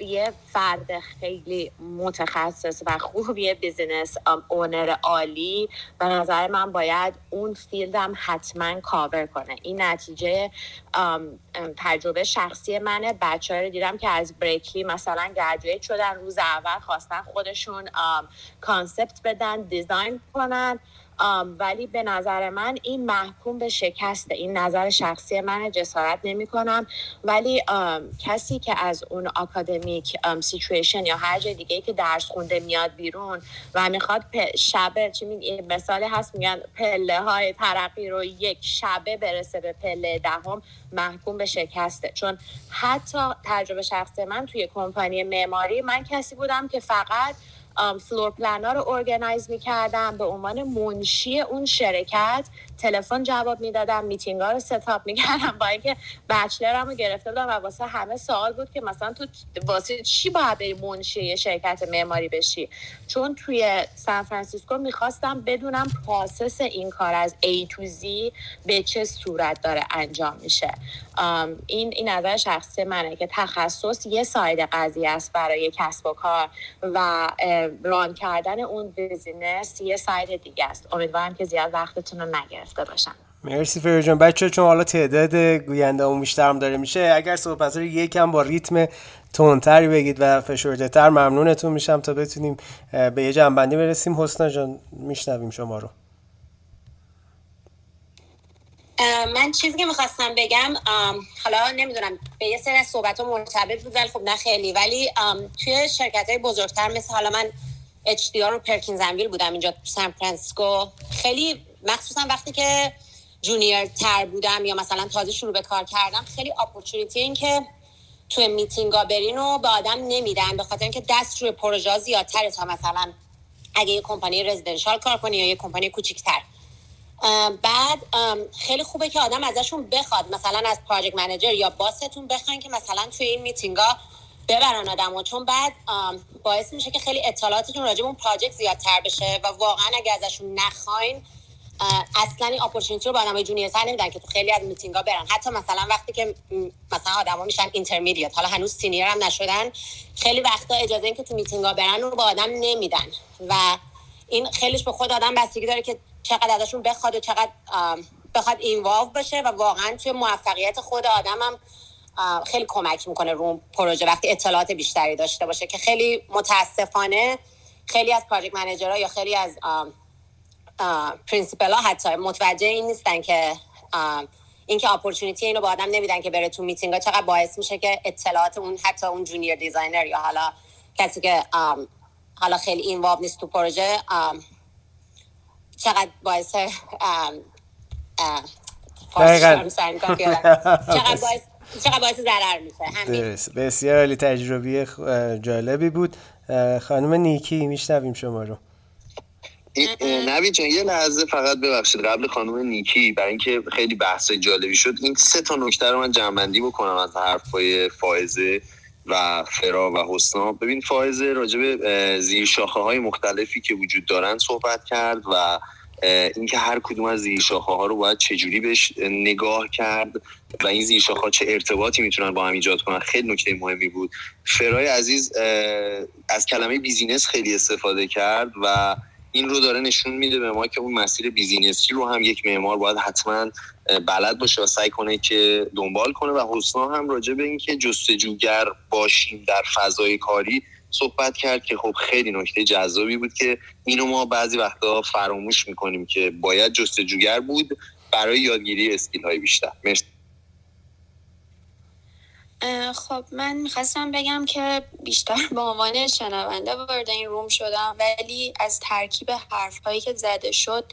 یه فرد خیلی متخصص و خوب یه business owner عالی. به نظر من باید اون field م حتما کاور کنه. این نتیجه تجربه شخصی منه. بچه رو دیدم که از Berkeley مثلا graduate شدن روز اول خواستن خودشون concept بدن design کنن. ولی به نظر من این محکوم به شکسته این نظر شخصی من جسارت نمی کنم ولی کسی که از اون academic situation یا هر جای دیگه که درس خونده میاد بیرون و می‌خواد شبه چی می... مثالی هست میگن پله های ترقی رو یک شبه برسه به پله دهم محکوم به شکسته. چون حتی تجربه شخصی من توی کمپانی معماری من کسی بودم که فقط floor plan ها رو organize می‌کردم به عنوان منشی اون شرکت. تلفن جواب می‌دادم میتینگ ها رو set up می‌کردم با اینکه bachelor م رو گرفته بودم و واسه همه سوال بود که مثلا تو واسه چی باید بری منشی شرکت معماری بشی؟ چون توی سان فرانسیسکو می‌خواستم بدونم process این کار از A to Z به چه صورت داره انجام میشه. این این نظر شخصی منه که تخصص یه side قضیه است برای کسب و کار و run کردن اون business یه side دیگه است. امیدوارم که زیاد وقتتون رو نگرفته باشم. مرسی فری جان بچه چون حالا تعداد گوینده اون بیشتر هم داره میشه اگر صحبت رو یکم با ریتم تندتری بگید و فشرده تر ممنونتون میشم تا بتونیم به یه جمع‌بندی برسیم. حسنا جان میشنویم شما رو. من چیزی که می‌خواستم بگم حالا نمی‌دونم به یه سری از صحبت ها مرتبط بود ولی خب نه خیلی. ولی توی شرکت های بزرگتر مثل حالا من HDR و Perkins and Will بودم اینجا سان فرانسیسکو خیلی مخصوصا وقتی که junior تر بودم یا مثلا تازه شروع به کار کردم خیلی opportunity این که توی میتینگا برین و به آدم نمیدن به خاطر اینکه دست روی پروژه زیادتره تا مثلا اگه یه کمپانی residential کار کنی یا یه کمپانی کوچیکتر. بعد خیلی خوبه که آدم ازشون بخواد مثلا از project manager یا boss تون بخواین که مثلا توی این میتینگا ببرن آدم چون بعد باعث میشه که خیلی اطلاعاتتون راجع به اون project زیادتر بشه و واقعا اگه ازشون نخواین اصلا این opportunity رو با آدمای junior تر نمیدن که تو خیلی از میتینگا برن. حتی مثلا وقتی که مثلا آدما میشن intermediate حالا هنوز senior هم نشدن خیلی وقتا اجازه این که تو میتینگا برن رو با آدم نمیدن. و این خیلیش به خود آدم بستگی داره که چقدر ازشون بخواد و چقدر بخواد involve بشه و واقعا توی موفقیت خود آدمم خیلی کمک می‌کنه رو پروژه وقتی اطلاعات بیشتری داشته باشه که خیلی متاسفانه خیلی از project manager ها یا خیلی از principal ها حتی متوجه این نیستن که اینکه opportunity اینو با آدم نمیدن که بره تو میتینگ ها چقدر باعث میشه که اطلاعات اون حتی اون junior designer یا حالا کسی که حالا خیلی involve نیست تو پروژه چقدر باعث چقدر باعث چقدر باعث ضرر میشه. بسیار عالی تجربه‌ی جالبی بود. خانم نیکی میشنویم شما رو. نوی جان یه لحظه فقط ببخشید. قبل خانم نیکی برای اینکه خیلی بحث جالبی شد این سه تا نکته رو من جنبندی بکنم از حرفای فائزه و فرا و حسنا. ببین فائزه راجب زیر شاخه های مختلفی که وجود دارن صحبت کرد و اینکه هر کدوم از زیر شاخه ها رو باید چجوری بهش نگاه کرد و این زیر شاخه ها چه ارتباطی می‌تونن با هم ایجاد کنن. خیلی نکته مهمی بود. فرای عزیز از کلمه business خیلی استفاده کرد و این رو داره نشون میده به ما که اون مسیر business ی رو هم یک معمار باید حتما بلد باشه و سعی کنه که دنبال کنه و حسنا هم راجع به اینکه جستجوگر باشیم در فضای کاری صحبت کرد که خب خیلی نکته جذابی بود که اینو ما بعضی وقتا فراموش می‌کنیم که باید جستجوگر بود برای یادگیری skill های بیشتر. مرسی. خب من می‌خواستم بگم که بیشتر به عنوان شنونده وارد این روم شدم ولی از ترکیب حرف هایی که زده شد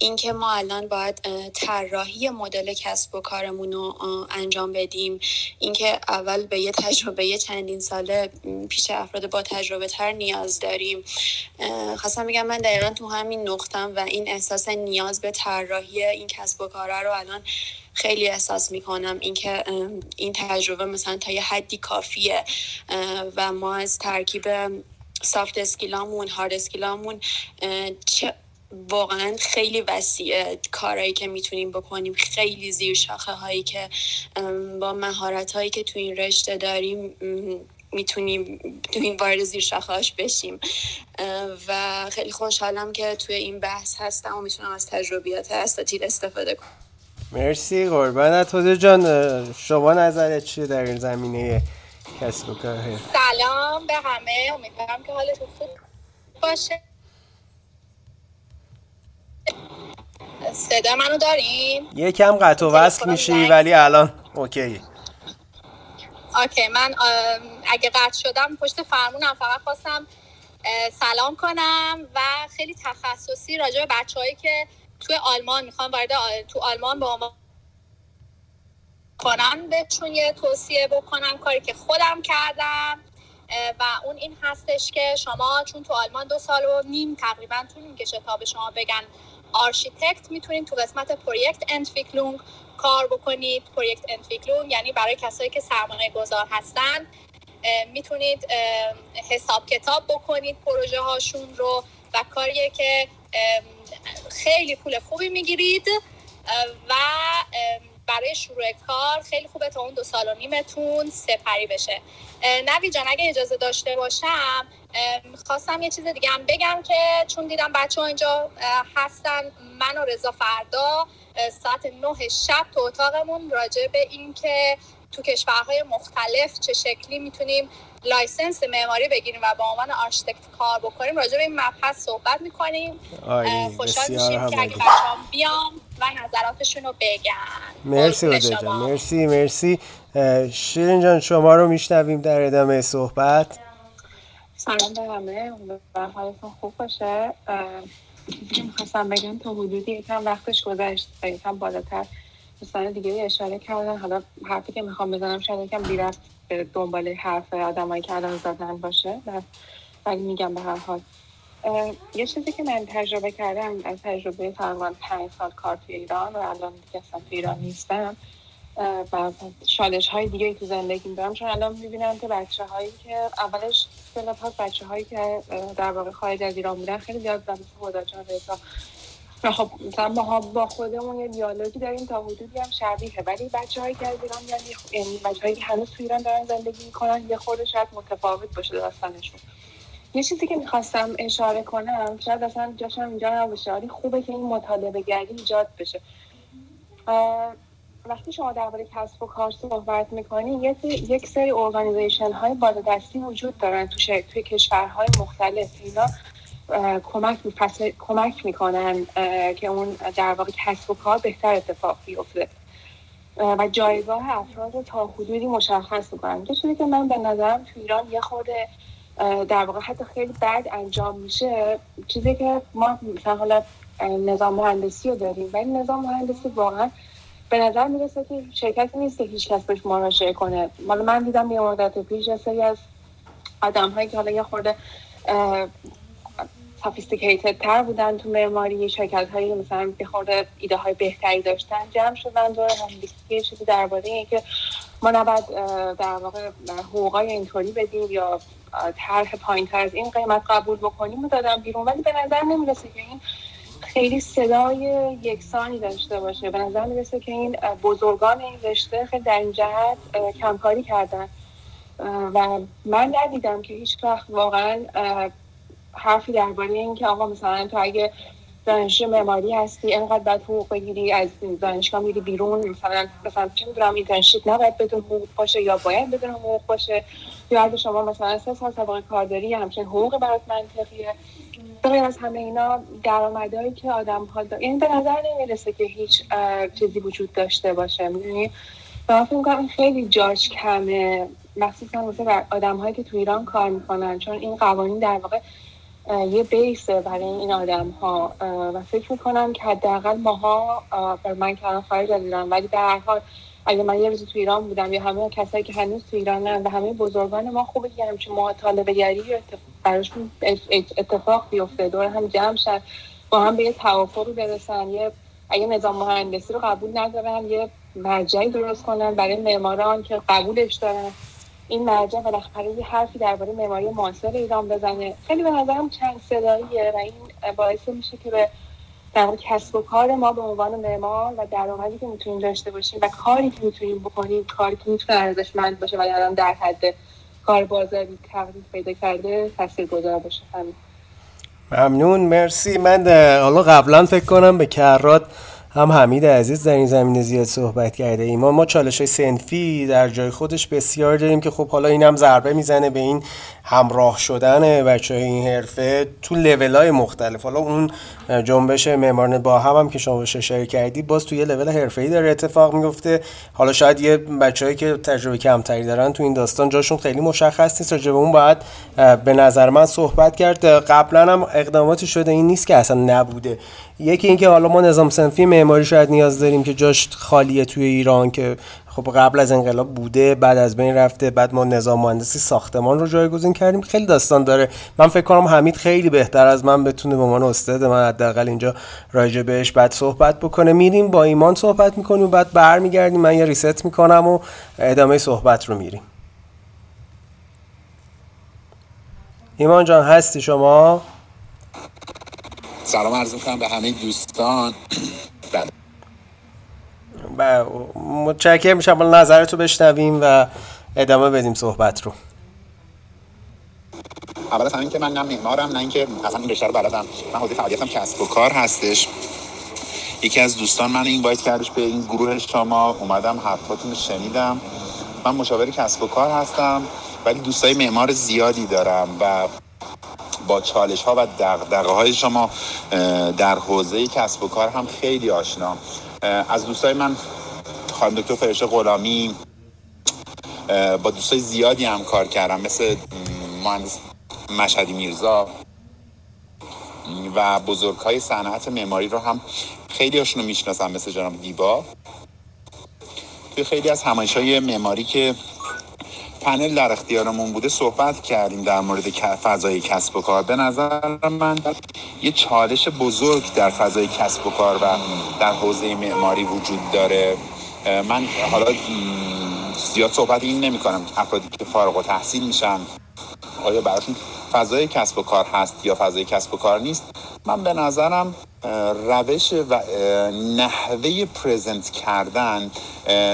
اینکه ما الان باید طراحی مدل کسب و کارمون رو انجام بدیم. اینکه اول به یه تجربه چندین ساله پیش افراد با تجربه تر نیاز داریم. خواستم بگم من دقیقا تو همین نقطم و این احساس نیاز به طراحی این کسب و کاره رو الان خیلی احساس می‌کنم. اینکه این تجربه مثلا تا یه حدی کافیه. و ما از ترکیب سافت اسکیلامون هارد اسکیلامون چه واقعا خیلی وسیعه کارهایی که می‌تونیم بکنیم. خیلی زیر شاخه هایی که با مهارت هایی که تو این رشته داریم می‌تونیم تو این وارد زیر شاخهاش بشیم. و خیلی خوشحالم که توی این بحث هستم و می‌تونم از تجربیات استاتیل استفاده کنم. مرسی قربانت حضور جان شما نظرت چیه در این زمینه کسب و کار؟ سلام به همه. امیدوارم که حالتون خوب باشه. صدا منو دارین؟ یکم قطع و وصل میشی ولی الان اوکی. اوکی من اگه قطع شدم پشت فرمونم فقط خواستم سلام کنم و خیلی تخصصی راجع به بچه هایی که توی آلمان می‌خوام وارد تو آلمان به عنوان کنم بهشون یه توصیه بکنم کاری که خودم کردم. و اون این هستش که شما چون تو آلمان دو سال و نیم تقریبا طول می‌کشه تا به شما بگن آرشیتکت می‌تونید تو قسمت Projektentwicklung کار بکنید. Projektentwicklung یعنی برای کسایی که سرمایه گذار هستن می‌تونید حساب کتاب بکنید پروژه هاشون رو و کاریه که خیلی پول خوبی می‌گیرید. و برای شروع کار خیلی خوبه تا اون دو سال و نیمتون سپری بشه. نوی جان اگه اجازه داشته باشم خواستم یه چیز دیگه هم بگم که چون دیدم بچه ها اینجا هستن من و رضا فردا ساعت نه شب تو اتاقمون راجع به این که تو کشورهای مختلف چه شکلی می‌تونیم license معماری بگیریم و به عنوان آرشیتکت کار بکنیم راجع به این مبحث صحبت می‌کنیم. خوشحال میشیم که اگه بچه‌ها بیام و نظراتشون رو بگن. مرسی جان مرسی مرسی. شیرین جان شما رو میشنویم در ادامه صحبت. سلام به همه. حالتون خوب باشه. می‌خواستم بگم تا حدودی یکم وقتش گذشت یکم بالاتر. دوستان دیگه اشاره کردن. حالا حرفی که می‌خوام بزنم شاید یکم بیرفت به دنبال حرف آدمایی که الان زدن باشه. ولی میگم به هر حال. یه چیزی که من تجربه کردم از تجربه تقریبا پنج سال کار توی ایران و الان دیگه اصلا توی ایران نیستم. و شالش های دیگه تو زندگی دارم. چون الان می‌بینم که بچه هایی که اولش ها بچه هایی که در واقع خارج از ایران بودن خیلی زیاد مثل خدا خب مثلا ما با خودمون یه دیالوگی داریم تا حدودی هم شبیه. ولی بچه هایی که از ایران یعنی بچه هایی که هنوز تو ایران دارن زندگی می‌کنن یه خورده شاید متفاوت باشه داستانشون. یه چیزی که می‌خواستم اشاره کنم شاید اصلا جاشم اینجا نباشه ولی خوبه که این مطالبه گری ایجاد بشه. وقتی شما درباره کسب و کار صحبت می‌کنی یک سری ارگانیزیشن های دستی وجود دارن تو توی کشورهای مختلف. اینا کمک کمک می‌کنن که اون در واقع کسب و کار بهتر اتفاق بیفته. و جایگاه افراد تا حدودی مشخص می‌کنن. یه چیزی که من به نظرم تو ایران یه خورده در واقع حتی خیلی بد انجام میشه. چیزی که ما مثلا حالا نظام مهندسی رو داریم ولی نظام مهندسی واقعا به نظر می‌رسه که شرکتی نیست که هیچ کس بهش مراجعه کنه. مال من دیدم یه مدت پیش سری از آدم هایی که حالا یه خورده سافیستیکیتد تر بودن تو معماری. شرکت هایی مثلا یه خورده ایده های بهتری داشتن جمع شدن دور هم. یه چیزی درباره اینکه ما نباید در واقع حقوقای اینطوری بدیم یا طرح پایین از این قیمت قبول بکنیم و دادم بیرون. ولی به نظر نمی‌رسه که این خیلی صدای یکسانی داشته باشه. به نظر می‌رسه که این بزرگان این رشته خیلی در این جهت کمکاری کردن. و من ندیدم که هیچ وقت واقعا حرفی درباره این که آقا مثلا تو اگه دانشجو معماری هستی اینقدر باید حقوق بگیری از دانشگاه میری بیرون مثلا مثلا چه می‌دونم اینترنشیپ نباید بدون حقوق باشه یا باید بدون حقوق باشه؟ یا اگه شما مثلا سه سال سابقه کارداری همچنین حقوق برات منطقیه. غیر از همه اینا درآمدهایی که آدم ها دا... یعنی به نظر نمی‌رسه که هیچ چیزی وجود داشته باشه. می‌دونی من فکر خیلی جاش کمه. مخصوصا مثل آدم هایی که تو ایران کار می‌کنن. چون این قوانین در واقع یه بیسه برای این آدم ها و فکر می‌کنم که حداقل ماها بر من که الان خارج از ایران ولی در هر حال اگه من یه روز تو ایران بودم یا همه کسایی که هنوز تو ایرانن و همه بزرگان ما خوبه که همچون مطالبه گری براشون اتفاق بیفته. دور هم جمع شد با هم به یه توافقی برسن. یه اگه نظام مهندسی رو قبول ندارن یه مرجعی درست کنن برای معماران که قبولش دارن. این مرجع بالاخره یه حرفی درباره معماری معاصر ایران بزنه. خیلی به نظرم چند صداییه و این باعث میشه که به در کسب و کار ما به عنوان معمار و درآمدی که می‌تونیم داشته باشیم و کاری که می‌تونیم بکنیم کاری که می‌تونه ارزشمند باشه و الان در حد کار بازاری تغییر پیدا کرده تاثیرگذار باشه. همین. ممنون. مرسی. من حالا قبلا فکر کنم به کرات هم حمید عزیز در این زمینه زیاد صحبت کرده ایم. ما چالش های سنفی در جای خودش بسیار داریم که خب حالا این هم ضربه می‌زنه به این همراه شدن بچه های این حرفه تو لیول های مختلف. حالا اون جنبش معماران با هم هم که شما اشاره کردی باز تو یه لول حرفه ای داره اتفاق میفته حالا شاید یه بچههایی که تجربه کمتری دارن تو این داستان جاشون خیلی مشخص نیست. راجع اون باید به نظر من صحبت کرد. قبلا هم اقداماتی شده این نیست که اصلا نبوده. یکی اینکه حالا ما نظام سنفی معماری شاید نیاز داریم که جاش خالیه توی ایران که خب قبل از انقلاب بوده بعد از بین رفته بعد ما نظام مهندسی ساختمان رو جایگزین کردیم. خیلی داستان داره. من فکر کنم حمید خیلی بهتر از من بتونه به عنوان استاد من حداقل اینجا راجع بهش بعد صحبت بکنه. میریم با ایمان صحبت می‌کنیم و بعد برمیگردیم. من یه ریست می‌کنم و ادامه صحبت رو میریم. ایمان جان هستی شما؟ سلام عرض می‌کنم به همه دوستان. بله. متشکرم میشم نظرتو بشنویم و ادامه بدیم صحبت رو. اول از همین که من نه معمارم نه اینکه اصلا این رشته رو بلدم. من حوزه فعالیتم کسب و کار هستش. یکی از دوستان من این باید کردش به این گروه شما. اومدم حرفاتون شنیدم. من مشاور کسب و کار هستم ولی دوستای معمار زیادی دارم و با چالش ها و دقدقه های شما در حوزه کسب و کار هم خیلی آشنام از دوستای من خانم دکتر فرشته غلامی با دوستای زیادی هم کار کردم مثل مهندس مشهدی میرزا و بزرگ های صنعت معماری رو هم خیلی هاشون رو می‌شناسم مثل جناب دیبا. توی خیلی از همایش های معماری که پنل در اختیارمون بوده صحبت کردیم در مورد فضای کسب و کار. به نظر من یه چالش بزرگ در فضای کسب و کار و در حوزه معماری وجود داره. من حالا زیاد صحبت این نمی کنم افرادی که فارغ و تحصیل میشن آیا براشون فضای کسب و کار هست یا فضای کسب و کار نیست؟ من به نظرم روش و نحوه پرزنت کردن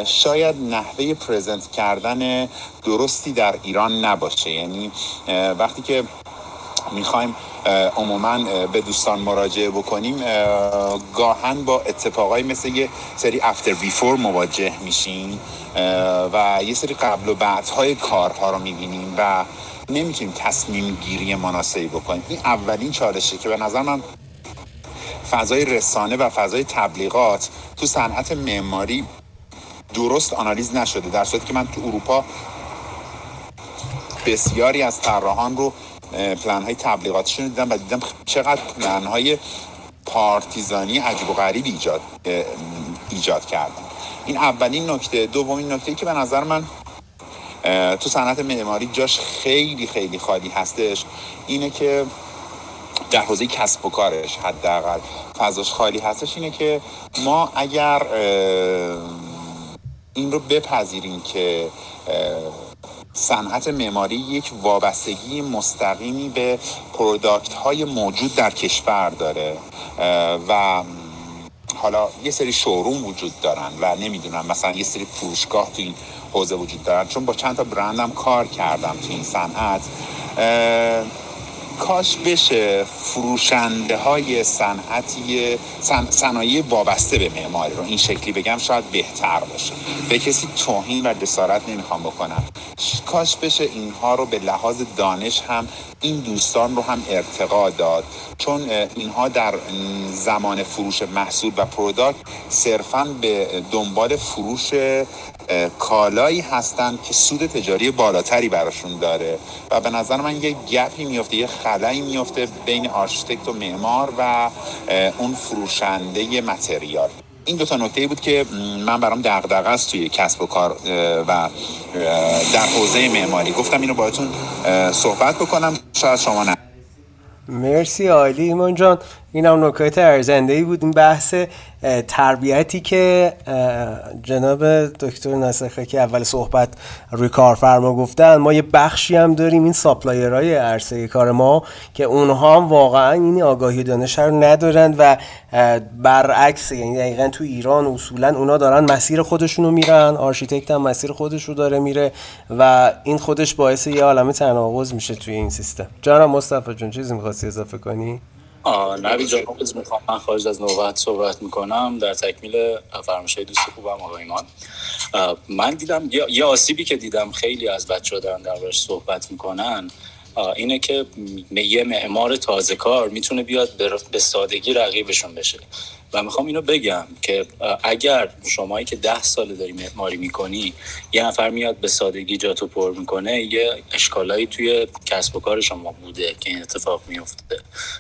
شاید نحوه پرزنت کردن درستی در ایران نباشه. یعنی وقتی که می‌خوایم عموما به دوستان مراجعه بکنیم گاهن با اتفاقای مثل یه سری افتر بیفور مواجه میشیم و یه سری قبل و بعدهای کارها رو می‌بینیم و نمی‌تونیم تصمیم گیری مناسبی بکنیم. این اولین چالشه که به نظر من فضای رسانه و فضای تبلیغات تو صنعت معماری درست آنالیز نشده در صورتی که من تو اروپا بسیاری از طراحان رو پلن های تبلیغاتشون دیدم و دیدم چقدر پلن های پارتیزانی عجیب و غریب ایجاد ایجاد کردن. این اولین نکته. دومین نکته که به نظر من تو صنعت معماری جاش خیلی خیلی خالی هستش اینه که در حوزه کسب و کارش حداقل. فضاش خالی هستش اینه که ما اگر این رو بپذیریم که صنعت معماری یک وابستگی مستقیمی به پروداکت های موجود در کشور داره و حالا یه سری شوروم وجود دارن و نمی‌دونم مثلا یه سری فروشگاه تو این حوزه وجود دارن. چون با چند تا برندم کار کردم تو این صنعت کاش بشه فروشنده های صنعتی صنایع وابسته به معماری رو. این شکلی بگم شاید بهتر باشه. به کسی توهین و جسارت نمی‌خوام بکنم. کاش بشه اینها رو به لحاظ دانش هم این دوستان رو هم ارتقا داد. چون اینها در زمان فروش محصول و product صرفا به دنبال فروش کالایی هستند که سود تجاری بالاتری براشون داره. و به نظر من یه gap ی میفته یه خلایی میفته بین آرشیتکت و معمار و اون فروشنده متریال. این دو تا نکته بود که من برام دغدغه است توی کسب و کار و در حوزه معماری. گفتم اینو باهاتون صحبت بکنم. شاید شما نه. مرسی عالی ایمان جان. این هم نکات ارزنده ای بود این بحث تربیتی که جناب دکتر نصر که اول صحبت روی کارفرما گفتن ما یه بخشی هم داریم این supplier های عرصه کار ما که اونها هم واقعا این آگاهی دانش رو ندارن و برعکس یعنی دقیقا تو ایران اصولا اونا دارن مسیر خودشونو میرن آرشیتکت هم مسیر خودش رو داره میره و این خودش باعث یه عالم تناقض میشه توی این سیستم جانم مصطفی جون چیزی می‌خواستی اضافه کنی؟ نبی جان می‌خوام من خارج از نوبت صحبت می‌کنم. در تکمیل فرمایش دوست خوبم آقای ایمان. من دیدم یه آسیبی که دیدم خیلی از بچه دارن در صحبت می‌کنن اینه که یه معمار تازه کار می‌تونه بیاد به سادگی رقیبشون بشه. و می‌خوام اینو بگم که اگر شمایی که ده ساله داری معماری می‌کنی یه نفر میاد به سادگی جاتو پر می‌کنه یه اشکالایی توی کسب و کار شما بوده که این اتفاق میفته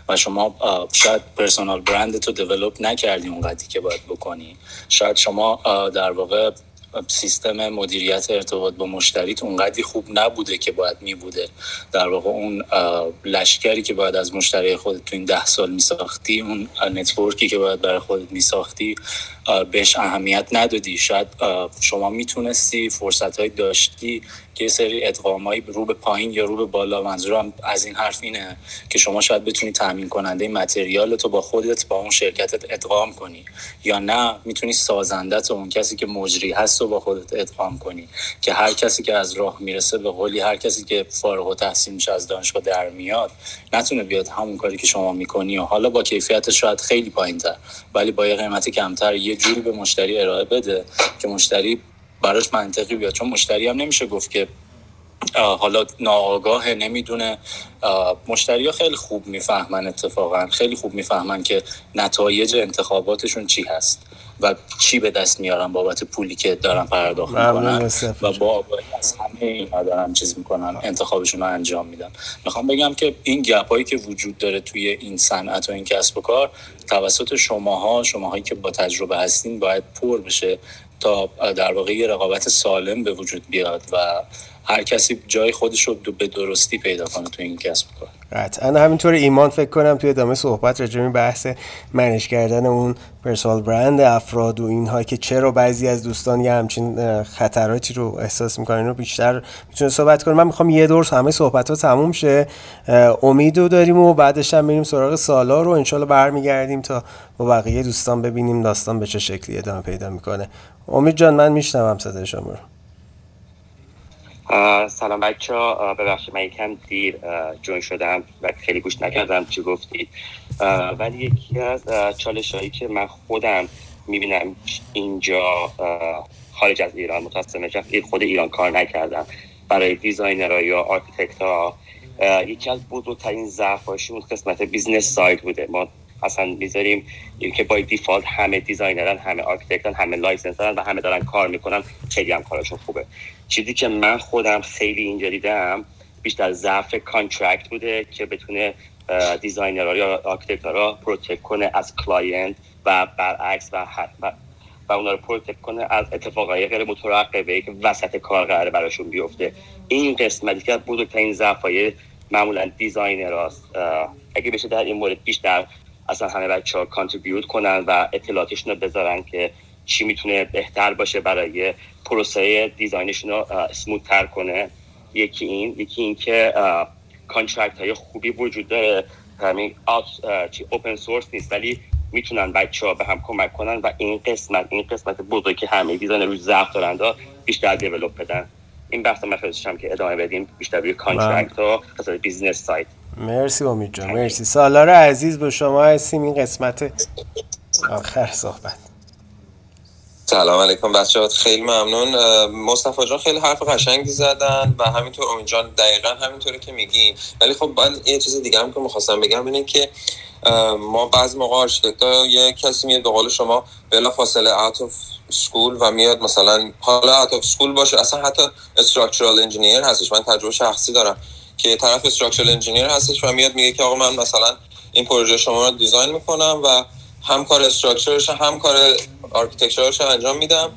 و شما شاید personal brand تو develop نکردی اونقدری که باید بکنی. شاید شما در واقع سیستم مدیریت ارتباط با مشتریت اونقدری خوب نبوده که باید می بوده در واقع اون لشکری که باید از مشتری خودت تو این ده سال می ساختی اون network ی که باید برای خودت می ساختی بهش اهمیت ندادی. شاید شما می‌تونستی فرصت های داشتی که یه سری ادغامایی رو به پایین یا رو به بالا منظورم از این حرف اینه که شما شاید بتونی تامین کننده متریال تو با خودت با اون شرکتت ادغام کنی یا نه می‌تونی سازنده تو اون کسی که مجری هست و با خودت ادغام کنی که هر کسی که از راه می‌رسه به قولی هر کسی که فارغ و تحصیل میشه از دانشگاه در میاد نتونه بیاد همون کاری که شما می‌کنی و حالا با کیفیت شاید خیلی پایینتر ولی با یه قیمت کمتر یه جوری به مشتری ارائه بده که مشتری براش منطقی بیاد. چون مشتری هم نمیشه گفت که حالا ناآگاه نمی‌دونه. مشتری ها خیلی خوب می‌فهمن اتفاقا. خیلی خوب می‌فهمن که نتایج انتخاباتشون چی هست و چی به دست میارن بابت پولی که دارن پرداخت می‌کنن و با آگاهی از همه اینا دارن چیز می‌کنن انتخابشون رو انجام میدن. می‌خوام بگم که این گپ هایی که وجود داره توی این صنعت و این کسب و کار توسط شماها شماهایی که با تجربه هستین باید پر بشه تا در واقع یه رقابت سالم به وجود بیاد و هر کسی جای خودش رو به درستی پیدا کنه تو این کسب کار. قطعا. همینطور ایمان فکر کنم توی ادامه صحبت راجع بحث منش کردن اون پرسونال برند افراد و اینها که چرا بعضی از دوستان یه همچین خطراتی رو احساس می‌کنن رو بیشتر می‌تونه صحبت کنیم من می‌خوام یه دور همه صحبت ها تموم شه. امیدو داریم و بعدش هم بریم سراغ سالا رو. انشالله برمیگردیم تا با بقیه دوستان ببینیم داستان به چه شکلی ادامه پیدا می‌کنه. امید جان من میشنوم صدای شما رو. سلام بچه ها ببخشید من یکم دیر جوین شدم و خیلی گوش نکردم چی گفتید. ولی یکی از چالش هایی که من خودم می‌بینم اینجا خارج از ایران متاسمه خود ایران کار نکردم. برای designer ها یا architect ها یکی از بزرگترین ضعف اون قسمت business side بوده. ما اصلا می‌ذاریم که با default همه designer ن همه architect ن همه license دارن و همه دارن کار می‌کنن خیلی هم کارشون خوبه. چیزی که من خودم خیلی اینجا دیدم بیشتر ضعف contract بوده که بتونه designer ها یا architect ها protect کنه از client و برعکس و, و و اونا رو protect کنه از اتفاقای غیر مترقبه که وسط کار قراره براشون بیفته. این قسمتی که بزرگترین ضعفای معمولا designer اگه بشه در این مورد بیشتر اصلا همه بچه ها contribute کنن و اطلاعاتشون رو بذارن که چی می‌تونه بهتر باشه برای پروسه design شون رو تر کنه. یکی این یکی این که contract های خوبی وجود داره. همین open source نیست ولی می‌تونن بچه ها به هم کمک کنن و این قسمت این قسمت بزرگی که همه designer ا روش ضعف دارن بیشتر develop بدن. این بحث من که ادامه بدیم بیشتر روی contract و business side مرسی امید جان مرسی. سالار عزیز به شما هستیم این قسمت آخر صحبت. سلام علیکم بچه خیلی ممنون. مصطفی جان خیلی حرف قشنگی زدن و همینطور امید جان دقیقا همینطوری که میگین. ولی خب من یه چیز دیگه هم که می‌خواستم بگم اینه که ما بعض موقع آرشیتکتا یه کسی میاد به قول شما بلا فاصله out of school و میاد مثلا حالا out of school باشه. اصلا حتی structural engineer هستش من تجربه شخصی دارم. که طرف structural engineer هستش و میاد میگه که آقا من مثلا این پروژه شما رو design می‌کنم و هم کار structure ش هم کار architecture ش انجام میدم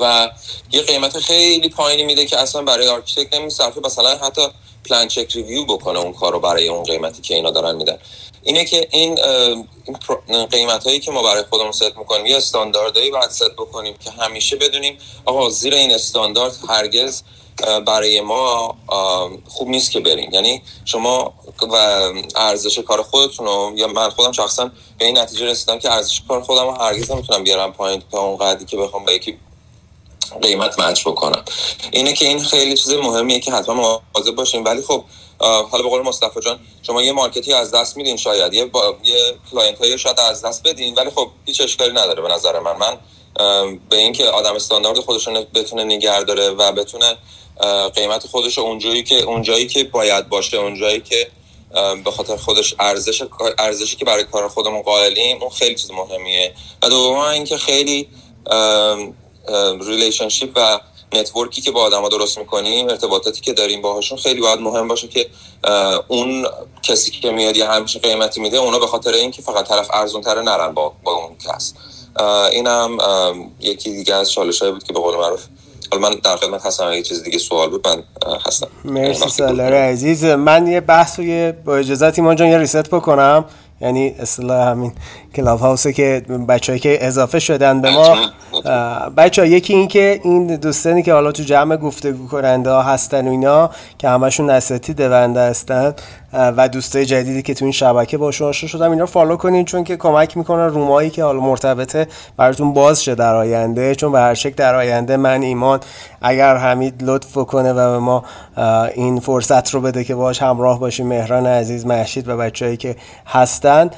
و یه قیمت خیلی پایینی میده که اصلا برای architect نمیصرفه مثلا حتی plan check review بکنه اون کار رو برای اون قیمتی که اینا دارن میدن. اینه که این قیمت هایی که ما برای خودمون ست می‌کنیم یه استانداردهایی باید ست بکنیم که همیشه بدونیم آقا زیر این استاندارد هرگز برای ما خوب نیست که بریم. یعنی شما و ارزش کار خودتون رو یا من خودم شخصا به این نتیجه رسیدم که ارزش کار خودم رو هرگز نمی‌تونم بیارم پایین تا اون قدری که بخوام با یکی قیمت match بکنم. اینه که این خیلی چیز مهمیه که حتما مواظب باشیم ولی خب حالا به قول مصطفی جان شما یه market ی از دست میدین شاید یه. یه client های شاید از دست بدین ولی خب هیچ اشکالی نداره به نظر من من به اینکه آدم استاندارد خودشون بتونه نگه و بتونه قیمت خودش اونجایی که اونجایی که باید باشه اونجایی که به خاطر خودش ارزش ارزشی که برای کار خودمون قائلیم اون خیلی چیز مهمیه و دوم اینکه خیلی relationship و network ی که با آدما درست می‌کنیم ارتباطاتی که داریم باهاشون خیلی باید مهم باشه که اون کسی که میاد یه همیشه قیمتی میده اونا به خاطر اینکه فقط طرف ارزون تره نرن با, با اون کس. اینم یکی دیگه از چالش بود که به قول معروف حالا من در خدمت هستم اگه چیز دیگه سوال بود من هستم. مرسی سالار عزیز. من یه بحث و یه با اجازت ایمان جان یه ریست بکنم. یعنی اصطلاح همین. کلاب هاوسه که بچه‌ای که اضافه شدن به ما بچه یکی این که این دوستانی که حالا تو جمع گفتگو کننده ها هستن و اینا که همشون نساتی دونده هستن و دوستای جدیدی که تو این شبکه باشون آشنا شدم اینا رو فالو کنین چون که کمک می‌کنه رومایی که حالا مرتبطه براتون باز شه در آینده چون به هر شکل در آینده من ایمان اگر حمید لطف کنه و به ما این فرصت رو بده که باش همراه باشیم مهران عزیز محشید و بچههایی که هستن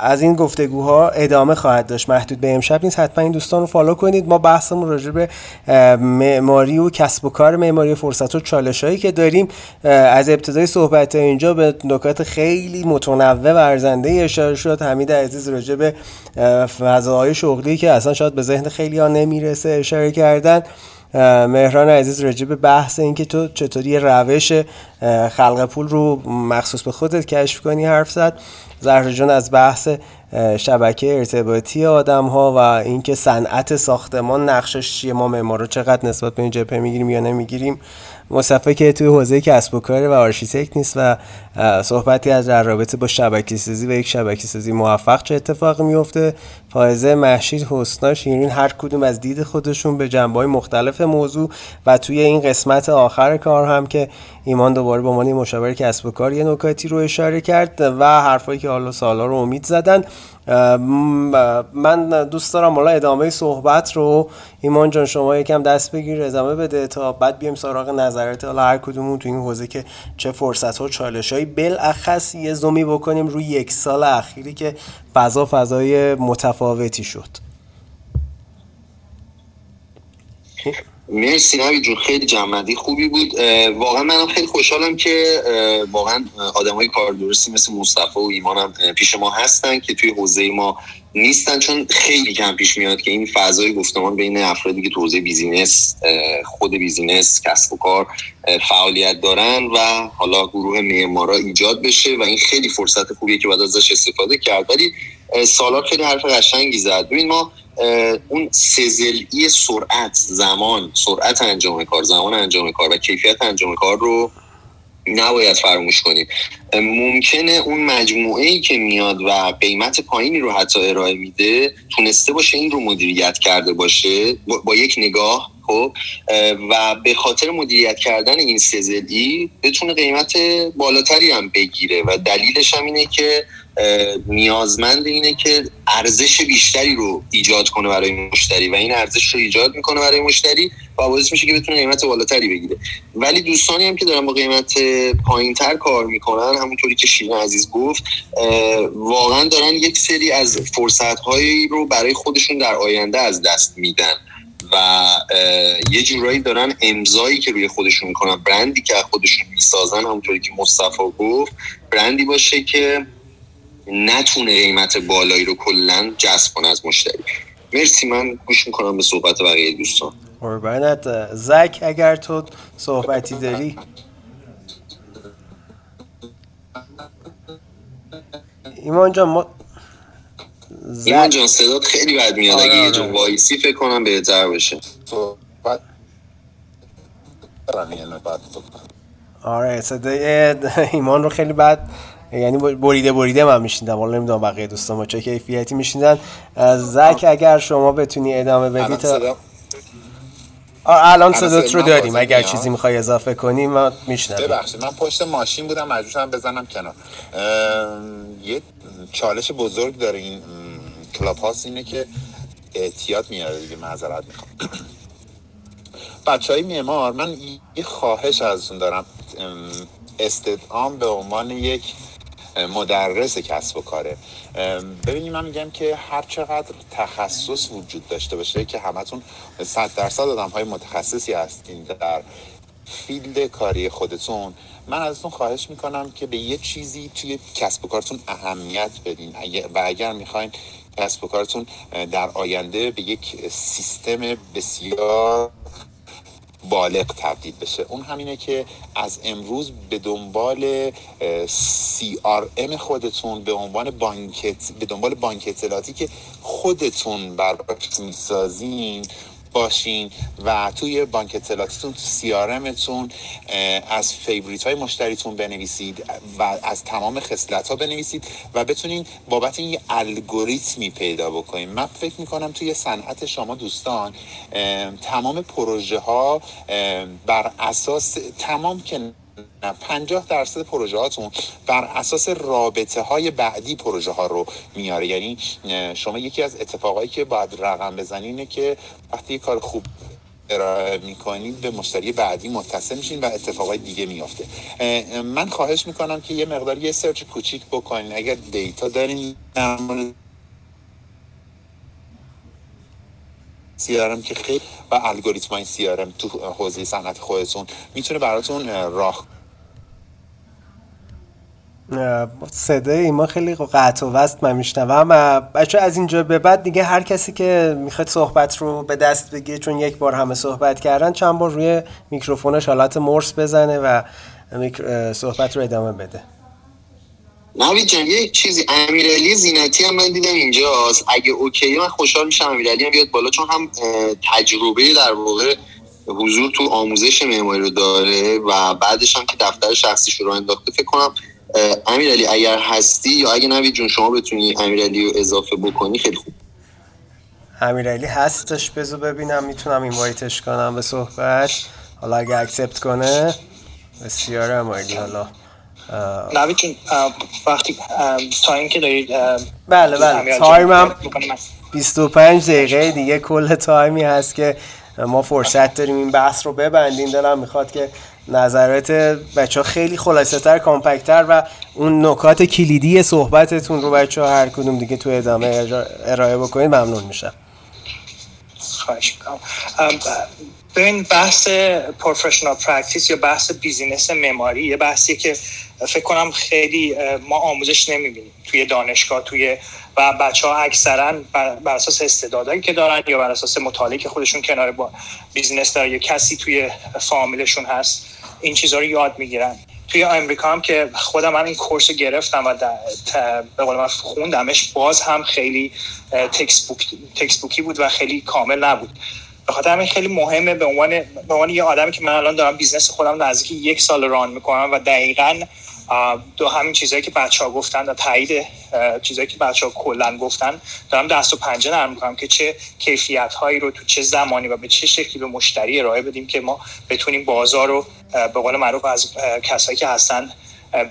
از این گفتگوها ادامه خواهد داشت. محدود به امشب نیست. حتما این دوستان رو فالو کنید. ما بحثمون راجع به معماری و کسب و کار معماری فرصت و چالش که داریم. از ابتدای صحبت اینجا به نکات خیلی متنوع و ارزنده اشاره شد. حمید عزیز راجع به فضاهای شغلی که اصلا شاید به ذهن خیلی ها نمی‌رسه اشاره کردن. مهران عزیز راجع به بحث اینکه تو چطوری روش خلق پول رو مخصوص به خودت کشف کنی حرف زد. زهرا جان از بحث شبکه ارتباطی آدم ها و اینکه صنعت ساختمان نقشش چیه ما معمارا چقدر نسبت به این جبهه می‌گیریم یا نمی‌گیریم. مصطفی که توی حوزه کسب و کار و architect نیست و صحبتی از در رابطه با شبکه سازی و یک شبکه سازی موفق چه اتفاقی میفته؟ فائزه محشید حسنا شیرین هر کدوم از دید خودشون به جنبه های مختلف موضوع و توی این قسمت آخر کار هم که ایمان دوباره به عنوان مشاور کسب و کار یه نکاتی رو اشاره کرد و حرفایی که حالا سالا رو امید زدن. من دوست دارم حالا ادامه صحبت رو. ایمان جان شما یکم دست بگیر ادامه بده تا بعد بیایم سراغ نظرات حالا هر کدومون تو این حوزه که چه فرصت ها چالش هایی بالاخص یه زومی بکنیم روی یک سال اخیری که فضا فضای متفاوتی شد. مرسی نوید جون خیلی جمع‌بندی خوبی بود. واقعا منم خیلی خوشحالم که واقعا آدم های کار درستی مثل مصطفی و ایمانم پیش ما هستن که توی حوزه ما نیستن چون خیلی کم پیش میاد که این فضای گفتمان بین افرادی که تو business خود business کسب و کار فعالیت دارن و حالا گروه معمارا ایجاد بشه و این خیلی فرصت خوبیه که باید ازش استفاده کرد. ولی سالار خیلی حرف قشنگی زد. ببین ما اون سزلی سرعت زمان سرعت انجام کار زمان انجام کار و کیفیت انجام کار رو نباید فراموش کنیم. ممکنه اون مجموعه ای که میاد و قیمت پایینی رو حتی ارائه میده تونسته باشه این رو مدیریت کرده باشه با, یک نگاه خب و به خاطر مدیریت کردن این سزلی بتونه قیمت بالاتری هم بگیره. و دلیلش هم اینه که نیازمند اینه که ارزش بیشتری رو ایجاد کنه برای مشتری و این ارزش رو ایجاد می‌کنه برای مشتری و باعث میشه که بتونه قیمت بالاتری بگیره. ولی دوستانی هم که دارن با قیمت پایین تر کار می‌کنن همونطوری که شیرین عزیز گفت واقعا دارن یک سری از فرصت هایی رو برای خودشون در آینده از دست میدن و یه جورایی دارن امضایی که روی خودشون می‌کنن برندی که خودشون می‌سازن همونطوری که مصطفی گفت برندی باشه که نتونه قیمت بالایی رو کلا جذب کنه از مشتری. مرسی من گوش می‌کنم به صحبت بقیه دوستان. قربانت زک اگر تو صحبتی داری. ایمان جان ما ایمان جان صدات خیلی بد میاد. اگه یه جا وایسی فکر کنم بهتر بشه آره صدای ایمان رو خیلی بد یعنی بریده بریده من میشیندم. حالا نمی‌دونم بقیه دوستان با چه کیفیتی میشیندن. زک اگر شما بتونی ادامه بدی تا الان صدات رو داریم. اگر چیزی می‌خوای اضافه کنیم ما میشنم ببخشید من پشت ماشین بودم مجبورم بزنم کنار. یه چالش بزرگ داره این کلاب هاست اینه که اعتیاد میاره دیگه معذرت می‌خوام. بچه های معمار من یه خواهش ازتون دارم. استدعام به عنوان یک مدرس کسب و کاره. ببینید من میگم که هر چقدر تخصص وجود داشته باشه که همتون صد درصد آدم های متخصصی هستین در field کاری خودتون من ازتون خواهش می‌کنم که به یه چیزی توی کسب و کارتون اهمیت بدین. و اگر می‌خواین کسب و کارتون در آینده به یک سیستم بسیار بالغ تبدیل بشه. اون همینه که از امروز به دنبال ام خودتون به عنوان بانکت به دنبال بانک اطلاعاتی که خودتون براش می‌سازین باشین و توی بانک اطلاعاتیتون تو CRM تون از favorite های مشتریتون بنویسید و از تمام خصلت ها بنویسید و بتونین بابت این یه الگوریتمی پیدا بکنین. من فکر می‌کنم توی صنعت شما دوستان تمام پروژه ها بر اساس تمام که 50 درصد پروژه هاتون بر اساس رابطه های بعدی پروژه ها رو میاره. یعنی شما یکی از اتفاقایی که باید رقم بزنی اینه که وقتی کار خوب ارائه می‌کنید به مشتری بعدی متصل میشین و اتفاقای دیگه میافته. من خواهش می‌کنم که یه مقدار یه سرچ کوچیک بکنین. اگر دیتا دارین سیارم که خیلی و الگوریتم های سیارم تو حوزه صنعت خودتون می‌تونه براتون راه صدای ایما خیلی قطع و وست من میشنوم. بچه از اینجا به بعد دیگه هر کسی که می‌خواد صحبت رو به دست بگیره چون یک بار همه صحبت کردن چند بار روی میکروفونش حالت مرس بزنه و صحبت رو ادامه بده. نوید جان یه چیزی امیرعلی زینتی هم من دیدم اینجاست. اگه اوکی من خوشحال میشم امیرعلی هم بیاد بالا چون هم تجربه در واقع حضور تو آموزش معماری رو داره و بعدش هم که دفتر شخصیش رو انداخته فکر کنم امیرعلی اگر هستی یا اگه نوید جون شما بتونی امیرعلی رو اضافه بکنی خیلی خوب. امیرعلی هستش بذار ببینم می‌تونم invite ش کنم به صحبت. حالا اگه accept کنه بسیار امیرعلی حالا. نوید جون وقتی time که دارید بله بله. time هم 25 دقیقه دیگه کل time ی هست که ما فرصت داریم این بحث رو ببندیم. دلم می‌خواد که نظرات بچه ها خیلی خلاصه تر compact تر و اون نکات کلیدی صحبتتون رو بچه ها هر کدوم دیگه تو ادامه ارائه بکنید ممنون میشم. خواهش ببین بحث professional practice یا بحث business معماری یه بحثی که فکر کنم خیلی ما آموزش نمی‌بینیم توی دانشگاه توی و بچه ها اکثرا بر اساس استعدادهایی که دارن یا بر اساس مطالعه که خودشون کنار با business داره یا کسی توی فامیلشون هست این چیزها رو یاد می‌گیرن. توی آمریکا هم که خودم هم این course گرفتم و به قول من خوندمش باز هم خیلی text, book، textbook ی بود و خیلی کامل نبود. به خاطر همین خیلی مهمه به عنوان به عنوان یه آدمی که من الان دارم business خودم نزدیک یک سال run می‌کنم و دقیقا دو همین چیزهایی که بچه ها گفتن و تایید چیزهایی که بچه ها کلن گفتن دارم دست و پنجه نرم می‌کنم که چه کیفیت هایی رو تو چه زمانی و به چه شکلی به مشتری ارائه بدیم که ما بتونیم بازار رو به قول معروف از کسایی که هستن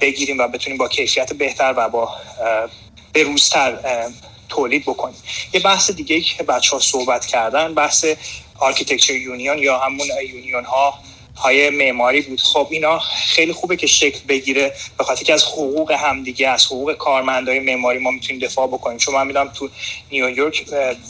بگیریم و بتونیم با کیفیت بهتر و با بروزتر تولید بکنیم. یه بحث دیگه که بچه ها صحبت کردن بحث architecture union یا همون union ها های معماری بود. خب اینا خیلی خوبه که شکل بگیره به خاطر که از حقوق همدیگه از حقوق کارمندای معماری ما می‌تونیم دفاع بکنیم. چون من می‌دونم تو نیویورک